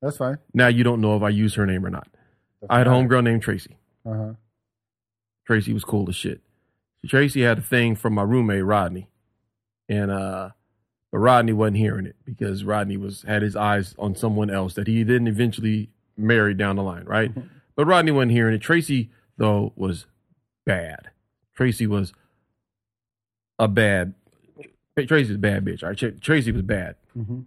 That's fine. Now you don't know if I use her name or not. I had a homegirl named Tracy. Uh huh. Tracy was cool as shit. Tracy had a thing from my roommate Rodney, and uh, but Rodney wasn't hearing it because Rodney was had his eyes on someone else that he then eventually married down the line, right? but Rodney wasn't hearing it. Tracy though was bad. Tracy was a bad. Tracy's a bad bitch. All right, Tracy was bad. Mhm.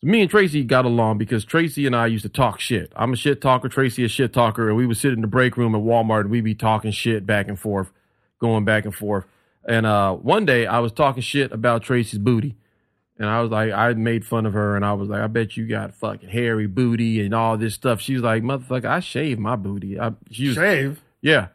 So me and Tracy got along because Tracy and I used to talk shit. I'm a shit talker, Tracy a shit talker, and we would sit in the break room at Walmart and we'd be talking shit back and forth, going back and forth. And uh, one day I was talking shit about Tracy's booty. And I was like, I made fun of her and I was like, I bet you got fucking hairy booty and all this stuff. She was like, motherfucker, I shave my booty. I, she was, Shave. yeah.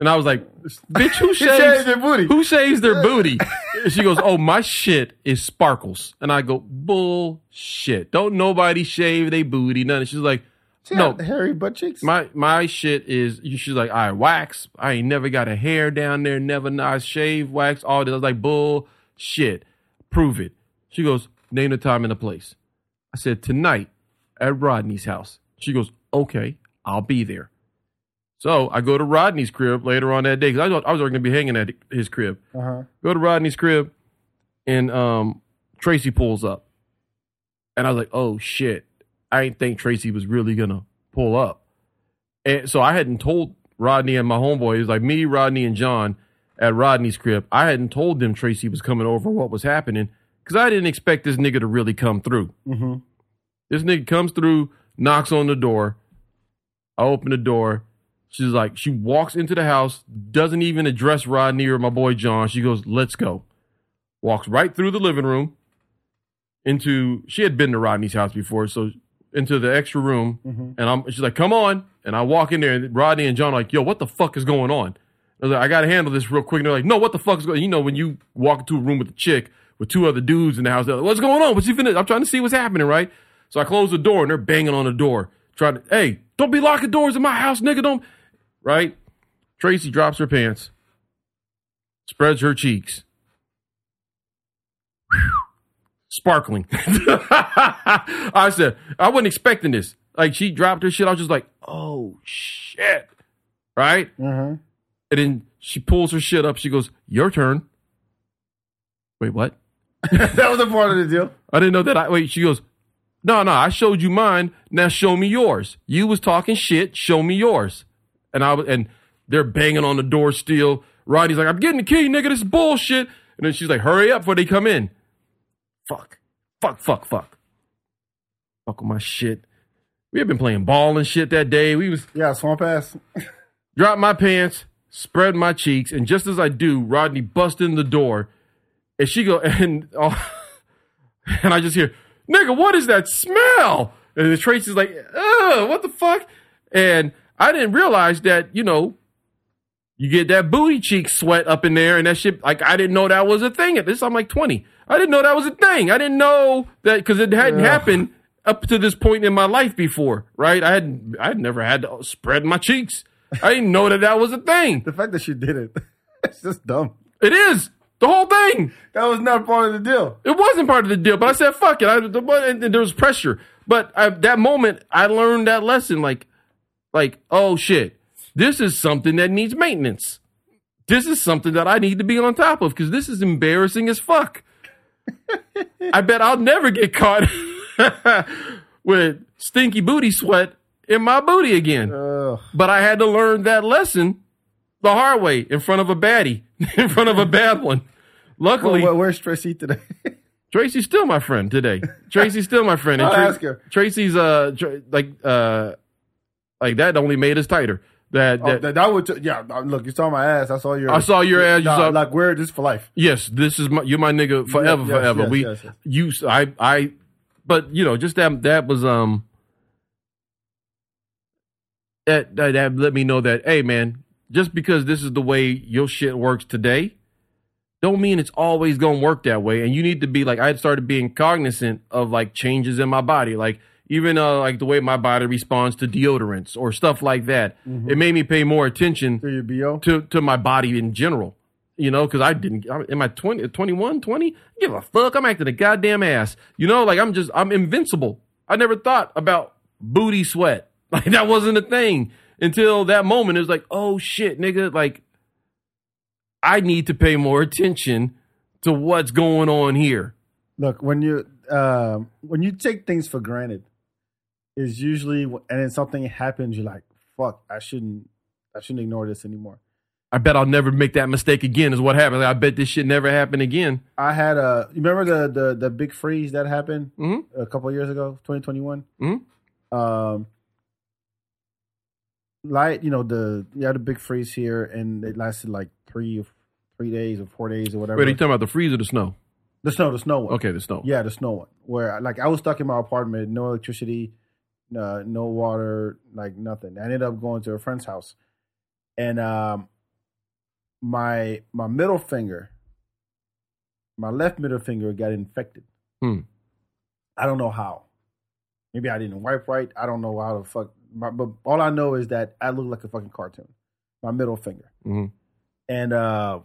And I was like, bitch, who [LAUGHS] shaves their booty. Who shaves their booty? And she goes, oh, my shit is sparkles. And I go, bullshit. Don't nobody shave their booty. None. She's like, She no, hairy butt cheeks. my my shit is. you She's like, I wax. I ain't never got a hair down there. Never nice shave, wax, all this. I was like, bullshit. Prove it. She goes, name the time and the place. I said, tonight at Rodney's house. She goes, okay, I'll be there. So I go to Rodney's crib later on that day because I, thought I was going to be hanging at his crib. Uh huh. Go to Rodney's crib, and um, Tracy pulls up, and I was like, "Oh shit!" I didn't think Tracy was really gonna pull up, and so I hadn't told Rodney and my homeboys, like me, Rodney, and John, at Rodney's crib. I hadn't told them Tracy was coming over, what was happening, because I didn't expect this nigga to really come through. Mm-hmm. This nigga comes through, knocks on the door. I open the door. She's like, she walks into the house, doesn't even address Rodney or my boy John. She goes, let's go. Walks right through the living room into, she had been to Rodney's house before, so into the extra room. Mm-hmm. And I'm, she's like, come on. And I walk in there, and Rodney and John are like, yo, what the fuck is going on? I was like, I got to handle this real quick. And they're like, no, what the fuck is going on? You know, when you walk into a room with a chick with two other dudes in the house, they're like, what's going on? What's you finna? I'm trying to see what's happening, right? So I close the door and they're banging on the door, trying to, hey, don't be locking doors in my house, nigga. Don't, right? Tracy drops her pants, spreads her cheeks. Sparkling. [LAUGHS] I said, I wasn't expecting this. Like, she dropped her shit. I was just like, oh, shit. Right? Mm-hmm. And then she pulls her shit up. She goes, Your turn. Wait, what? [LAUGHS] that was a part of the deal. I didn't know that. I wait. She goes, No, no. I showed you mine. Now show me yours. You was talking shit. Show me yours. And I was, and they're banging on the door still. Rodney's like, I'm getting the key, nigga. This is bullshit. And then she's like, Hurry up before they come in. Fuck, fuck, fuck, fuck. Fuck with my shit. We had been playing ball and shit that day. We was Yeah, swamp ass. drop my pants, spread my cheeks, and just as I do, Rodney busts in the door, and she go [LAUGHS] and oh, and I just hear, "Nigga, what is that smell?" And the Tracy's like, "Ugh, what the fuck?" And I didn't realize that you know, you get that booty cheek sweat up in there, and that shit. Like I didn't know that was a thing. At this, I'm like 20. I didn't know that was a thing. I didn't know that because it hadn't Ugh. happened up to this point in my life before, right? I had I had never had to spread my cheeks. I didn't know that that was a thing. [LAUGHS] the fact that she did it, [LAUGHS] it's just dumb. It is the whole thing. That was not part of the deal. It wasn't part of the deal, but I said fuck it. I, the, and there was pressure, but I, that moment I learned that lesson. Like, like oh shit, this is something that needs maintenance. This is something that I need to be on top of because this is embarrassing as fuck. I bet I'll never get caught [LAUGHS] with stinky booty sweat in my booty again. Ugh. But I had to learn that lesson the hard way in front of a baddie, [LAUGHS] in front of a bad one. Luckily, Well, where's Tracy today? [LAUGHS] Tracy's still my friend today. Tracy's still my friend. I'll ask her. Tracy's uh Tra- like uh like that only made us tighter. That, Oh, that that, that would t- yeah. uh, Look, you saw my ass. I saw your. I saw your ass, you Nah, saw- like we're just for life. yes, this is my you're my nigga forever, yes, forever. yes, we yes. you I I but you know just that that was um that, that that let me know that hey man just because this is the way your shit works today don't mean it's always gonna work that way and you need to be like i started being cognizant of like changes in my body like even uh like the way my body responds to deodorants or stuff like that Mm-hmm. it made me pay more attention To your bo. to to my body in general. You know, because I didn't. I'm, am I 20, 21, 20? Give a fuck. I'm acting a goddamn ass. You know, like I'm just, I'm invincible. I never thought about booty sweat. [LAUGHS] Like that wasn't a thing until that moment. It was like, oh shit, nigga. Like I need to pay more attention to what's going on here. Look, when you um, when you take things for granted, is usually and then something happens. You're like, fuck, I shouldn't, I shouldn't ignore this anymore. I bet I'll never make that mistake again. Is what happened. Like, I bet this shit never happen again. I had a. You remember the the the big freeze that happened Mhm. a couple of years ago, 2021. Mhm. Um, light, you know the you had a big freeze here, and it lasted like three three days or four days or whatever. Wait, are you talking about the freeze or the snow? the snow, the snow one. Okay, the snow. Yeah, the snow one. Where like I was stuck in my apartment, no electricity, uh, no water, like nothing. I ended up going to a friend's house, and um, my my middle finger, my left middle finger got infected. Hmm. I don't know how. Maybe I didn't wipe right. I don't know how the fuck. My, but all I know is that I look like a fucking cartoon. My middle finger Mhm. and uh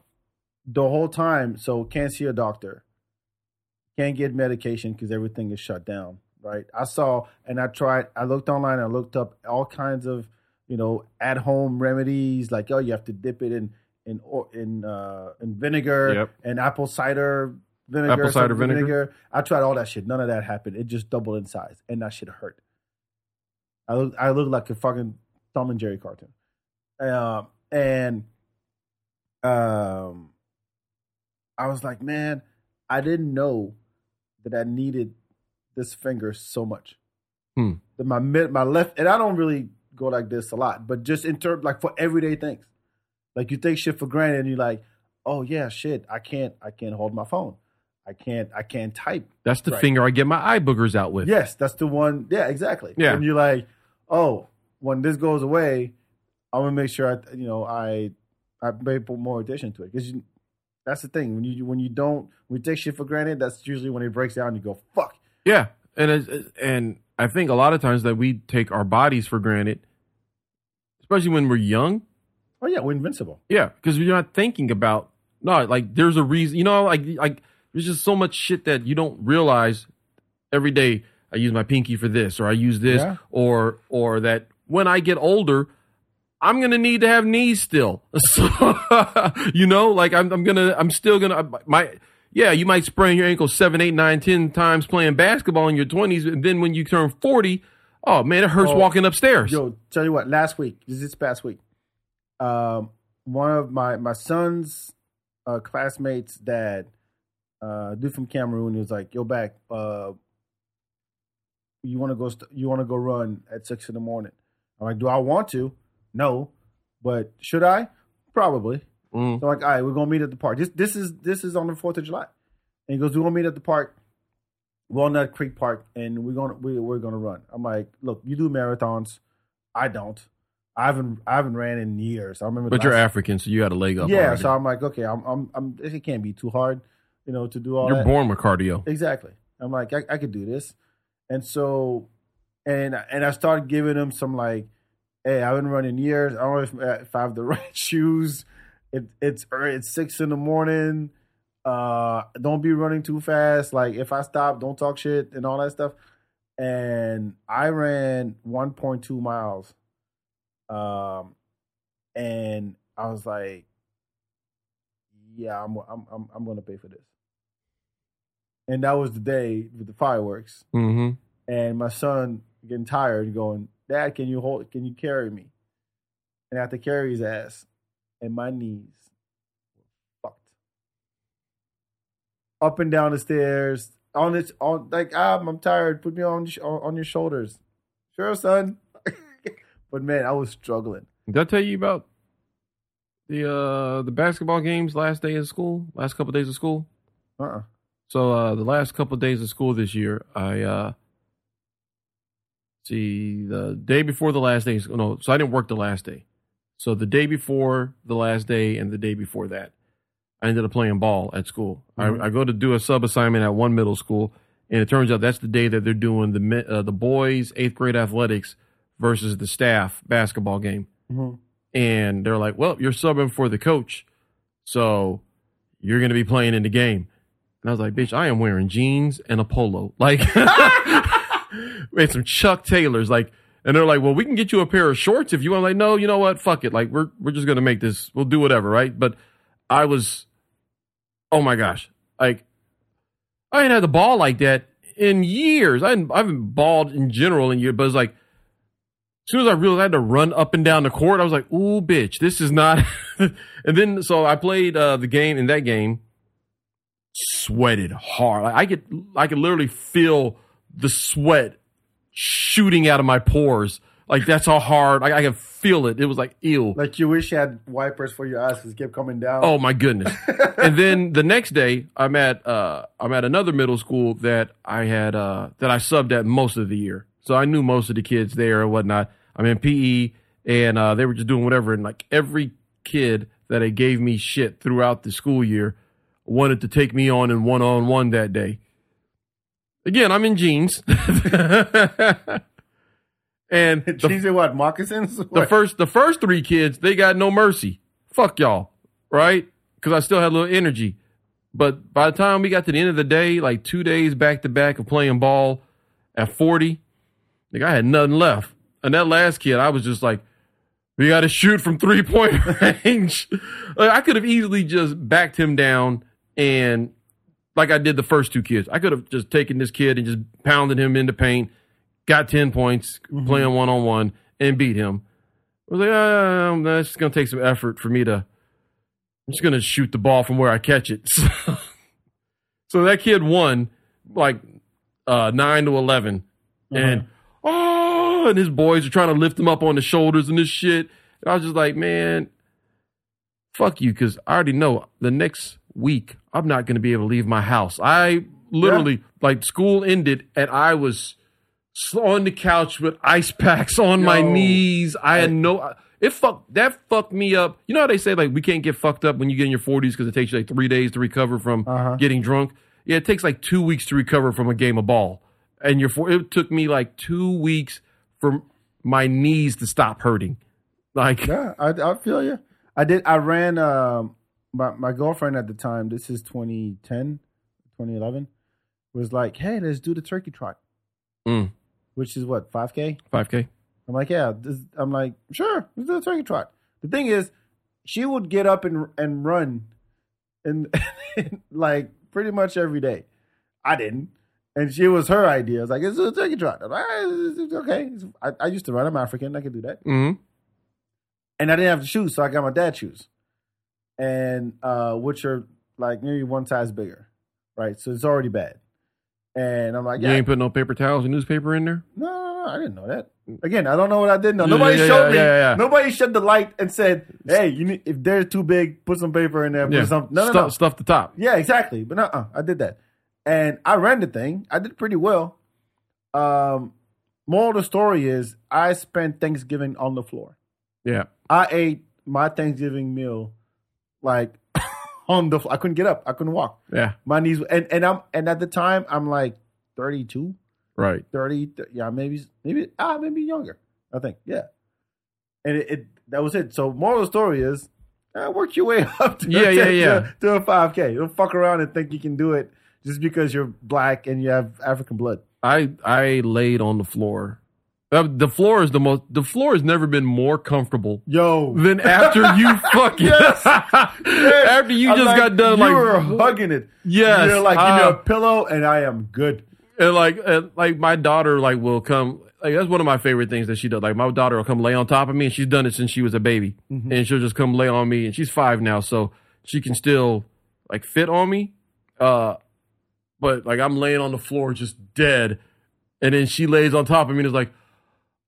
the whole time so can't see a doctor can't get medication because everything is shut down right? I saw and i tried i looked online i looked up all kinds of you know at home remedies like oh you have to dip it in in in uh in vinegar Yep. and apple cider vinegar Apple cider some vinegar? i tried all that shit. None of that happened. It just doubled in size and that shit hurt. I look i look like a fucking tom and jerry cartoon. Um and um I was like, man, I didn't know that I needed this finger so much. Hmm. That my mid, my left, and I don't really go like this a lot, but just in terms like for everyday things, like you take shit for granted, and you're like, oh yeah, shit, I can't, I can't hold my phone, I can't, I can't type. That's the Right. finger I get my eye boogers out with. Yes, that's the one. Yeah, exactly. Yeah. and you're like, oh, when this goes away, I'm gonna make sure I, you know, I, I pay more attention to it because that's the thing when you when you don't when you take shit for granted, that's usually when it breaks down. You go fuck. Yeah, and and I think a lot of times that we take our bodies for granted, especially when we're young. Oh yeah, we're invincible. Yeah, because you're not thinking about no, like there's a reason. You know, like like there's just so much shit that you don't realize every day. I use my pinky for this, or I use this, Yeah. or or that when I get older, I'm gonna need to have knees still. [LAUGHS] So you know, like I'm I'm gonna I'm still gonna my yeah, you might sprain your ankle seven, eight, nine, ten times playing basketball in your twenties, and then when you turn forty, oh man, it hurts Oh, walking upstairs. Yo, tell you what, last week, this is past week, um, one of my my son's uh, classmates' dad, uh, dude from Cameroon, he was like, "Yo, Bak, uh, you want to go st- you want to go run at six in the morning. I'm like, do I want to? No, but should I? Probably. Mm. So I'm like, all right, we're gonna meet at the park. This this is this is on the Fourth of July, and he goes, we're gonna meet at the park, Walnut Creek Park, and we're gonna we, we're gonna run. I'm like, look, you do marathons, I don't. I haven't I haven't ran in years. I remember. But you're last- African, so you had a leg up. yeah, already. so I'm like, okay, I'm, I'm, I'm. It can't be too hard, you know, to do all you're that. born with cardio. Exactly. I'm like, I, I could do this, and so, and and I started giving him some like, hey, I've been running years. I don't know if, if I have the [LAUGHS] right shoes. It, it's it's six in the morning. Uh, don't be running too fast. Like if I stop, don't talk shit and all that stuff. And I ran 1.2 miles. Um, and I was like, yeah, I'm I'm I'm, I'm gonna pay for this. And that was the day with the fireworks. hmm And my son getting tired, going, Dad, can you hold? Can you carry me? And I had to carry his ass, and my knees were fucked. Up and down the stairs, on it, on like ah, I'm tired. Put me on on your shoulders. Sure, son. [LAUGHS] but man, I was struggling. Did I tell you about the uh the basketball games last day of school, last couple of days of school? Uh. uh So uh the last couple of days of school this year, I uh see the day before the last day. No, so I didn't work the last day. So the day before the last day and the day before that, I ended up playing ball at school. Mhm. I, I go to do a sub assignment at one middle school, and it turns out that's the day that they're doing the uh, the boys eighth grade athletics versus the staff basketball game Mhm. and they're like, "Well, you're subbing for the coach, so you're going to be playing in the game." And I was like, "Bitch, I am wearing jeans and a polo, like, [LAUGHS] and some Chuck Taylors, like." And they're like, "Well, we can get you a pair of shorts if you want." I'm like, no, you know what? Fuck it. Like, we're we're just going to make this. We'll do whatever, right? But I was, oh my gosh, like, I ain't had the ball like that in years. I I haven't balled in general in years, but it's like as soon as I realized I had to run up and down the court, I was like, "Ooh, bitch, this is not." [LAUGHS] and then so I played uh, the game in that game, sweated hard. Like, I could I could literally feel the sweat shooting out of my pores. Like that's how hard like, I can feel it. It was like ew. Like you wish you had wipers for your eyes because it kept coming down. Oh my goodness! [LAUGHS] and then the next day, I'm at uh, I'm at another middle school that I had uh, that I subbed at most of the year, so I knew most of the kids there and whatnot. I'm in PE, and uh, they were just doing whatever, and like every kid that they gave me shit throughout the school year wanted to take me on in one on one that day. Again, I'm in jeans. [LAUGHS] and [LAUGHS] the Jeans and what? Moccasins? the first the first three kids they got no mercy fuck y'all right because i still had a little energy but by the time we got to the end of the day like two days back to back of playing ball at 40 like i had nothing left and that last kid i was just like we got to shoot from three point [LAUGHS] range like, i could have easily just backed him down and like i did the first two kids i could have just taken this kid and just pounded him into paint got 10 points playing one-on-one and beat him I was like, um, that's going to take some effort for me to. I'm just going to shoot the ball from where I catch it. [LAUGHS] So, so that kid won like uh, nine to 11 and oh, and his boys are trying to lift him up on the shoulders and this shit. And I was just like, man, fuck you, because I already know the next week I'm not going to be able to leave my house. I literally like school ended and I was on the couch with ice packs on my knees. I had no. It fucked that fucked me up. You know how they say like we can't get fucked up when you get in your forties because it takes you like three days to recover from Uh-huh. getting drunk. Yeah, it takes like two weeks to recover from a game of ball, and you're for. It took me like two weeks for my knees to stop hurting. Like Yeah, I, I feel you. I did. I ran. Um, my my girlfriend at the time. This is 2010, 2011. Was like, hey, let's do the turkey trot, Mm. which is what five k. five k. I'm like, yeah. This, I'm like, sure, let's do the turkey trot. The thing is, she would get up and and run, and [LAUGHS] like pretty much every day. I didn't, and she was her idea. I was like, let's a turkey trot. I'm like, "Ah, it's- it's okay. It's- I, I used to run. I'm African. I can do that. Mm. and I didn't have the shoes, so I got my dad's shoes, and uh, which are like maybe one size bigger, right? So it's already bad. And I'm like, You yeah, ain't put no paper towels and newspaper in there. no, no, no, I didn't know that. Again, I don't know what I didn't know. Nobody yeah, showed yeah, me. yeah, yeah. Nobody shed the light and said, "Hey, you need, if they're too big, put some paper in there." Put Yeah, some, no, no, stuff, no. stuff the top. Yeah, exactly. But uh, I did that, and I ran the thing. I did pretty well. Um, moral of the story is, I spent Thanksgiving on the floor. Yeah, I ate my Thanksgiving meal like [LAUGHS] on the. Floor. I couldn't get up. I couldn't walk. yeah, My knees and and I'm and at the time I'm like 32, right. 30. yeah, maybe maybe ah maybe younger. I think yeah. And it, it that was it. So moral of the story is, uh, work your way [LAUGHS] up. To, Yeah, yeah, to- yeah. [LAUGHS] To, a five k. Don't fuck around and think you can do it just because you're black and you have African blood. I I laid on the floor. Uh, the floor is the most. The floor has never been more comfortable Yo, than after [LAUGHS] you fucking. [LAUGHS] after you I'm just like, got done you like you were hugging it. Yes, you're like give me uh, a pillow and I am good. and like and like my daughter like will come like that's one of my favorite things that she does like my daughter will come lay on top of me and she's done it since she was a baby Mm-hmm. and she'll just come lay on me and she's five now so she can still like fit on me uh but like i'm laying on the floor just dead and then she lays on top of me and is like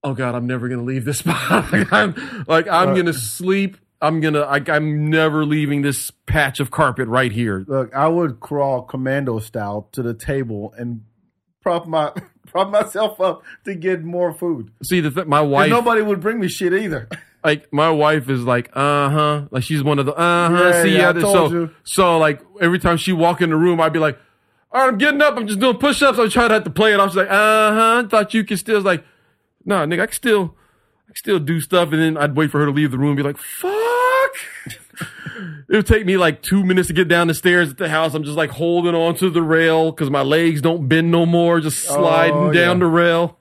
oh god i'm never gonna leave this [LAUGHS] spot like [LAUGHS] i'm like i'm gonna sleep i'm gonna like i'm never leaving this patch of carpet right here Look, I would crawl commando style to the table and prop my [LAUGHS] prop myself up to get more food. see the th- my wife nobody would bring me shit either. like my wife is like, uh huh, like she's one of the uh huh. Yeah, see, yeah, I told so you. so like every time she walk in the room, I'd be like, all right, I'm getting up, I'm just doing push ups. I'm trying to have to play it off. She's like, uh huh. Thought you could still. Like, nah, nigga, I can still, I can still do stuff. And then I'd wait for her to leave the room and be like, fuck. [LAUGHS] it would take me like two minutes to get down the stairs at the house. I'm just like holding on to the rail because my legs don't bend no more. Just sliding Oh, down the rail.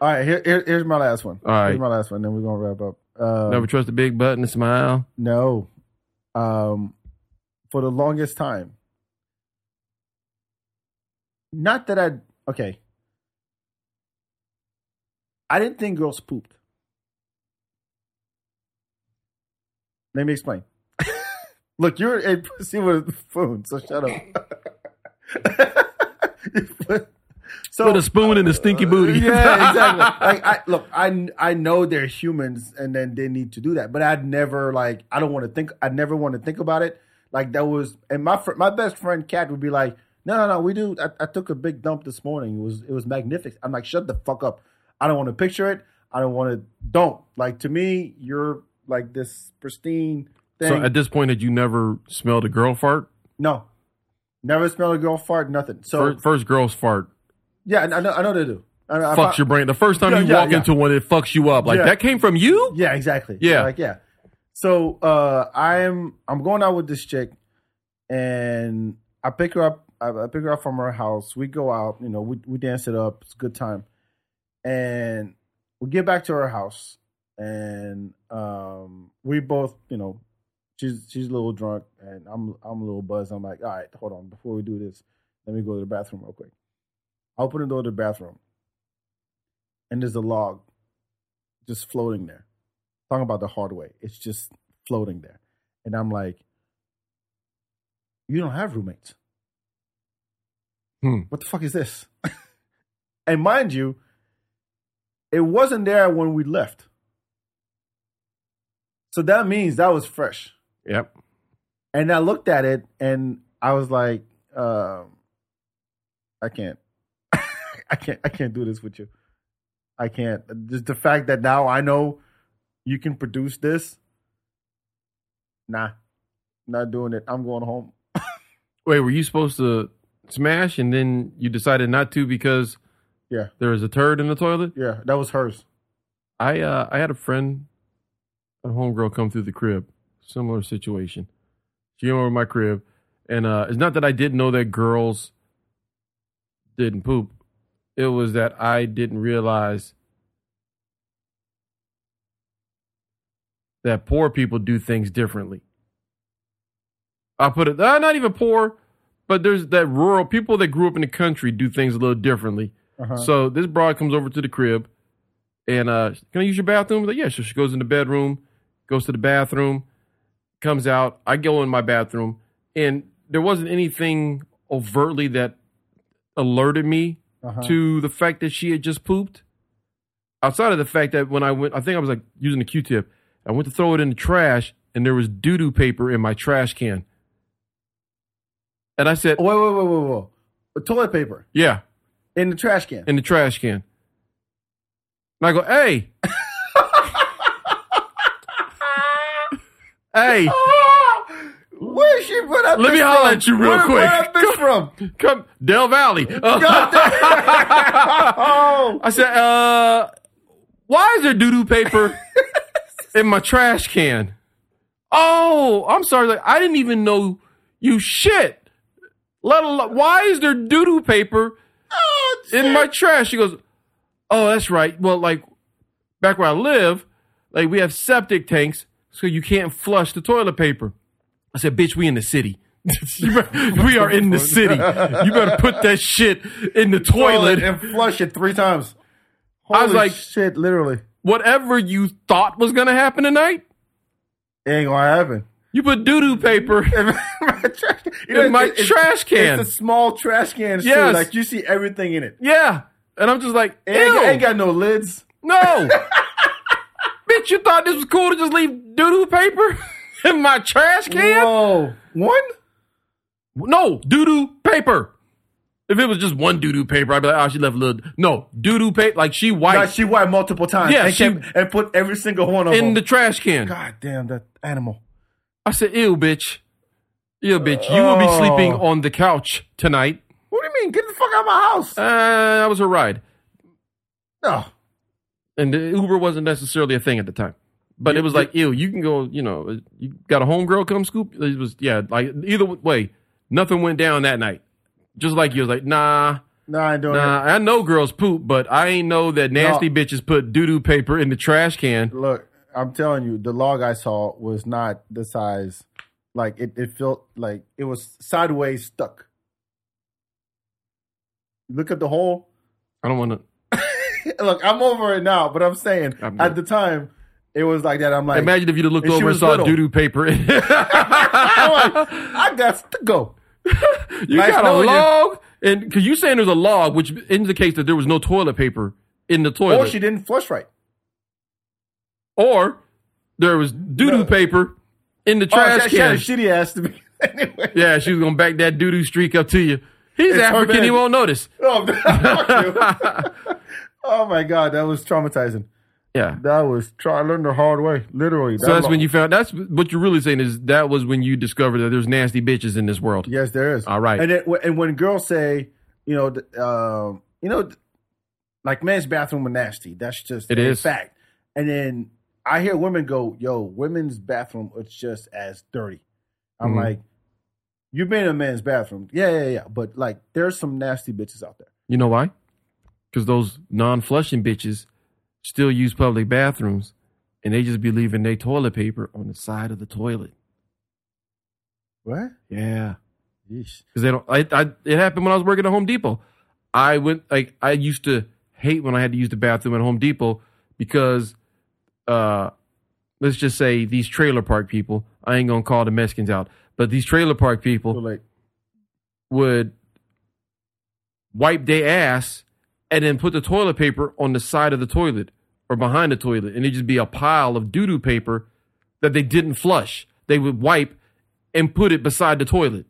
All right, here, here- here's my last one. All right. Here's my last one, then we're gonna wrap up. Um, Never trust a big butt and a smile. No. Um for the longest time. Not that I okay. I didn't think girls pooped. Let me explain. [LAUGHS] Look, you're a pussy with a spoon, so shut up. [LAUGHS] so Put a spoon in the stinky uh, booty. yeah, exactly. [LAUGHS] Like, I look, I I know they're humans, and then they need to do that. But I'd never like, I don't want to think. I never want to think about it. Like that was, and my fr- my best friend Kat would be like, "No, no, no, we do. I, I took a big dump this morning. It was it was magnificent." I'm like, "Shut the fuck up. I don't want to picture it. I don't want to. Don't like to me. You're like this pristine thing. So at this point, had you never smelled a girl fart? no, never smelled a girl fart. Nothing. So First, first girl's fart yeah, I know. I know they do. I, I, fucks your brain. The first time Yeah, you yeah, walk yeah. into one, it fucks you up. Like that came from you. Yeah, exactly. Yeah. Like yeah. So uh I'm I'm going out with this chick and I pick her up I, I pick her up from her house. We go out, you know, we we dance it up. It's a good time. And we get back to her house and um we both, you know, she's she's a little drunk and I'm I'm a little buzzed. I'm like, all right, hold on, before we do this, let me go to the bathroom real quick. I open the door to the bathroom and there's a log just floating there talking about the hard way. It's just floating there. And I'm like, you don't have roommates. Hmm. What the fuck is this? [LAUGHS] and mind you, it wasn't there when we left. So that means that was fresh. Yep. And I looked at it and I was like, um, I can't. [LAUGHS] I can't I can't do this with you. I can't. Just the fact that now I know you can produce this. Nah. Not doing it. I'm going home. [LAUGHS] Wait, were you supposed to smash and then you decided not to because Yeah. there was a turd in the toilet? Yeah, that was hers. I uh, I had a friend, a homegirl, come through the crib. Similar situation. She came over to my crib, and uh, it's not that I didn't know that girls didn't poop. It was that I didn't realize that poor people do things differently. I put it, uh, not even poor, but there's that rural people that grew up in the country do things a little differently. Uh-huh. So this broad comes over to the crib and uh, can I use your bathroom? Like, yeah. So she goes in the bedroom, goes to the bathroom, comes out. I go in my bathroom, and there wasn't anything overtly that alerted me Uh-huh. to the fact that she had just pooped. Outside of the fact that when I went, I think I was like using the Q-tip. I went to throw it in the trash, and there was doo doo paper in my trash can. And I said, wait, wait, wait, wait, wait. Toilet paper "Yeah, in the trash can. in the trash can." And I go, "Hey, [LAUGHS] hey, Where she put that? Let me holler from? at you real Where, quick. Where that bitch from? come Del Valle." [LAUGHS] Oh, [LAUGHS] I said, "Uh, why is there doo doo paper in my trash can?" Oh, I'm sorry. Like I didn't even know you shit. Let alone why is there doo doo paper oh in my trash? She goes, "Oh, that's right. Well, like back where I live, like we have septic tanks, so you can't flush the toilet paper." I said, "Bitch, we in the city." [LAUGHS] Better- we are in the city. You better put that shit in the toilet. and flush it three times. I was like- shit, literally. Whatever you thought was gonna happen tonight, It ain't gonna happen. You put doo doo paper. [LAUGHS] in my trash, you In my it's- trash can. It's a small trash can. too. Like you see everything in it. Yeah, and I'm just like, It ain't, ew, ain't got no lids. no, [LAUGHS] bitch. You thought this was cool to just leave doo doo paper [LAUGHS] in my trash can? Whoa, one? No, doo doo paper. If it was just one doo doo paper, I'd be like, oh, she left a little. No, doo doo paper. Like she Like wiped she wiped multiple times. Yeah, and, she- kept, and put every single one of in them. In the trash can. God damn that animal. I said, ew, bitch. Ew, bitch. You will be Oh. sleeping on the couch tonight. What do you mean? Get the fuck out of my house. Uh, that was a ride. no. and the Uber wasn't necessarily a thing at the time. But it was like, ew, you can go, you know, you got a homegirl come scoop. It was, yeah, like either way, nothing went down that night. Just like you was like, nah, No, I ain't doing nah, I know girls poop, but I ain't know that nasty bitches put doo doo paper in the trash can. Look, I'm telling you, the log I saw was not the size. Like it, it felt like it was sideways stuck. Look at the hole. I don't want to. [LAUGHS] Look, I'm over it now, but I'm saying I'm at the time it was like that. I'm like, Imagine if you'd have looked and over and saw doo doo paper. [LAUGHS] I'm like, I got to go. [LAUGHS] Nice got a knowing you. log, and because you saying there's a log, which indicates that there was no toilet paper in the toilet, Or she didn't flush right. Or there was doo doo paper in the Oh, trash had can. a shitty ass to be. [LAUGHS] anyway. Yeah, she was gonna back that doo doo streak up to you. He's It's African, he won't notice. [LAUGHS] Oh, [LAUGHS] oh my god, that was traumatizing. Yeah. That was. Try, I learned the hard way, literally. So that's when you found. That's what you're really saying is that was when you discovered that there's nasty bitches in this world. Yes, there is. All right. And it, and when girls say, you know, um, you know, like men's bathroom are nasty. That's just It a is. fact. And then I hear women go, "Yo, women's bathroom it's just as dirty." I'm Mhm. like, "You've been in a man's bathroom, yeah, yeah, yeah." But like, there's some nasty bitches out there. You know why? Because those non-flushing bitches still use public bathrooms, and they just be leaving their toilet paper on the side of the toilet. What? Yeah. Because they don't. I, I it happened when I was working at Home Depot. I went like I used to hate when I had to use the bathroom at Home Depot because, uh, let's just say these trailer park people. I ain't gonna call the Mexicans out, but these trailer park people like, would wipe their ass and then put the toilet paper on the side of the toilet or behind the toilet, and it'd just be a pile of doo doo paper that they didn't flush. They would wipe and put it beside the toilet.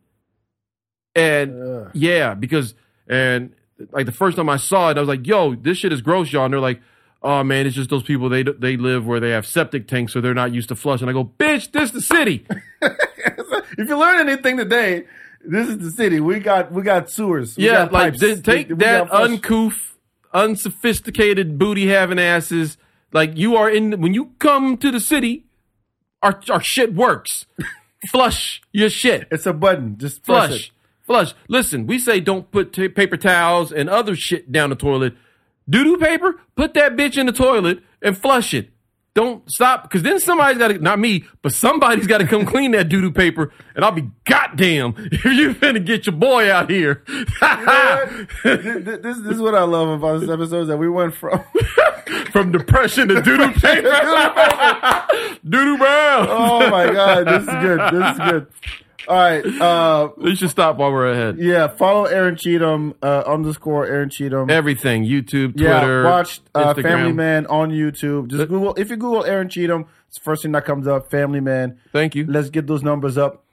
And Ugh. yeah, because and like the first time I saw it, I was like, "Yo, this shit is gross, y'all." And they're like, "Oh man, it's just those people they they live where they have septic tanks, so they're not used to flushing." I go, "Bitch, this the city." [LAUGHS] if you learn anything today, this is the city. We got we got sewers. We yeah, got like pipes. th- take We- we that got uncouth, unsophisticated booty having asses. Like you are in when you come to the city, our our shit works. [LAUGHS] Flush your shit. It's a button. Just flush. Flush. it. Flush. Listen, we say don't put ta paper towels and other shit down the toilet. Doo doo paper, put that bitch in the toilet and flush it. Don't stop, because then somebody's got to, not me, but somebody's got to come clean that doo doo paper, and I'll be goddamn if [LAUGHS] you finna get your boy out here. this, this, this is what I love about this episode is that we went from [LAUGHS] From depression to doo [LAUGHS] doo paper. doo doo brown. oh my god this is good this is good All right. Uh, We should stop while we're ahead. yeah, follow Aaron Cheatham uh, underscore Aaron Cheatham. Everything YouTube, yeah, Twitter, watch uh. Family Man on YouTube. Just Google if you Google Aaron Cheatham, it's the first thing that comes up. Family Man. Thank you. Let's get those numbers up.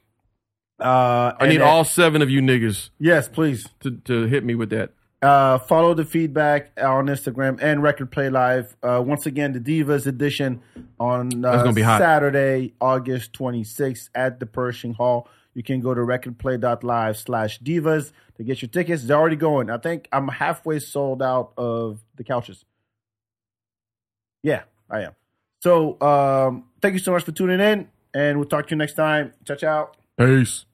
Uh, I need all seven of you niggas Yes, please. to, to hit me with that. Uh, follow the FeedBak on Instagram and Record Play Live. Uh, once again, the Divas edition on uh, gonna be hot. Saturday, August 26th at the Pershing Hall. You can go to recordplay.live slash divas to get your tickets. They're already going. I think I'm halfway sold out of the couches. Yeah, I am. So um, thank you so much for tuning in, and we'll talk to you next time. Ciao, ciao. Peace.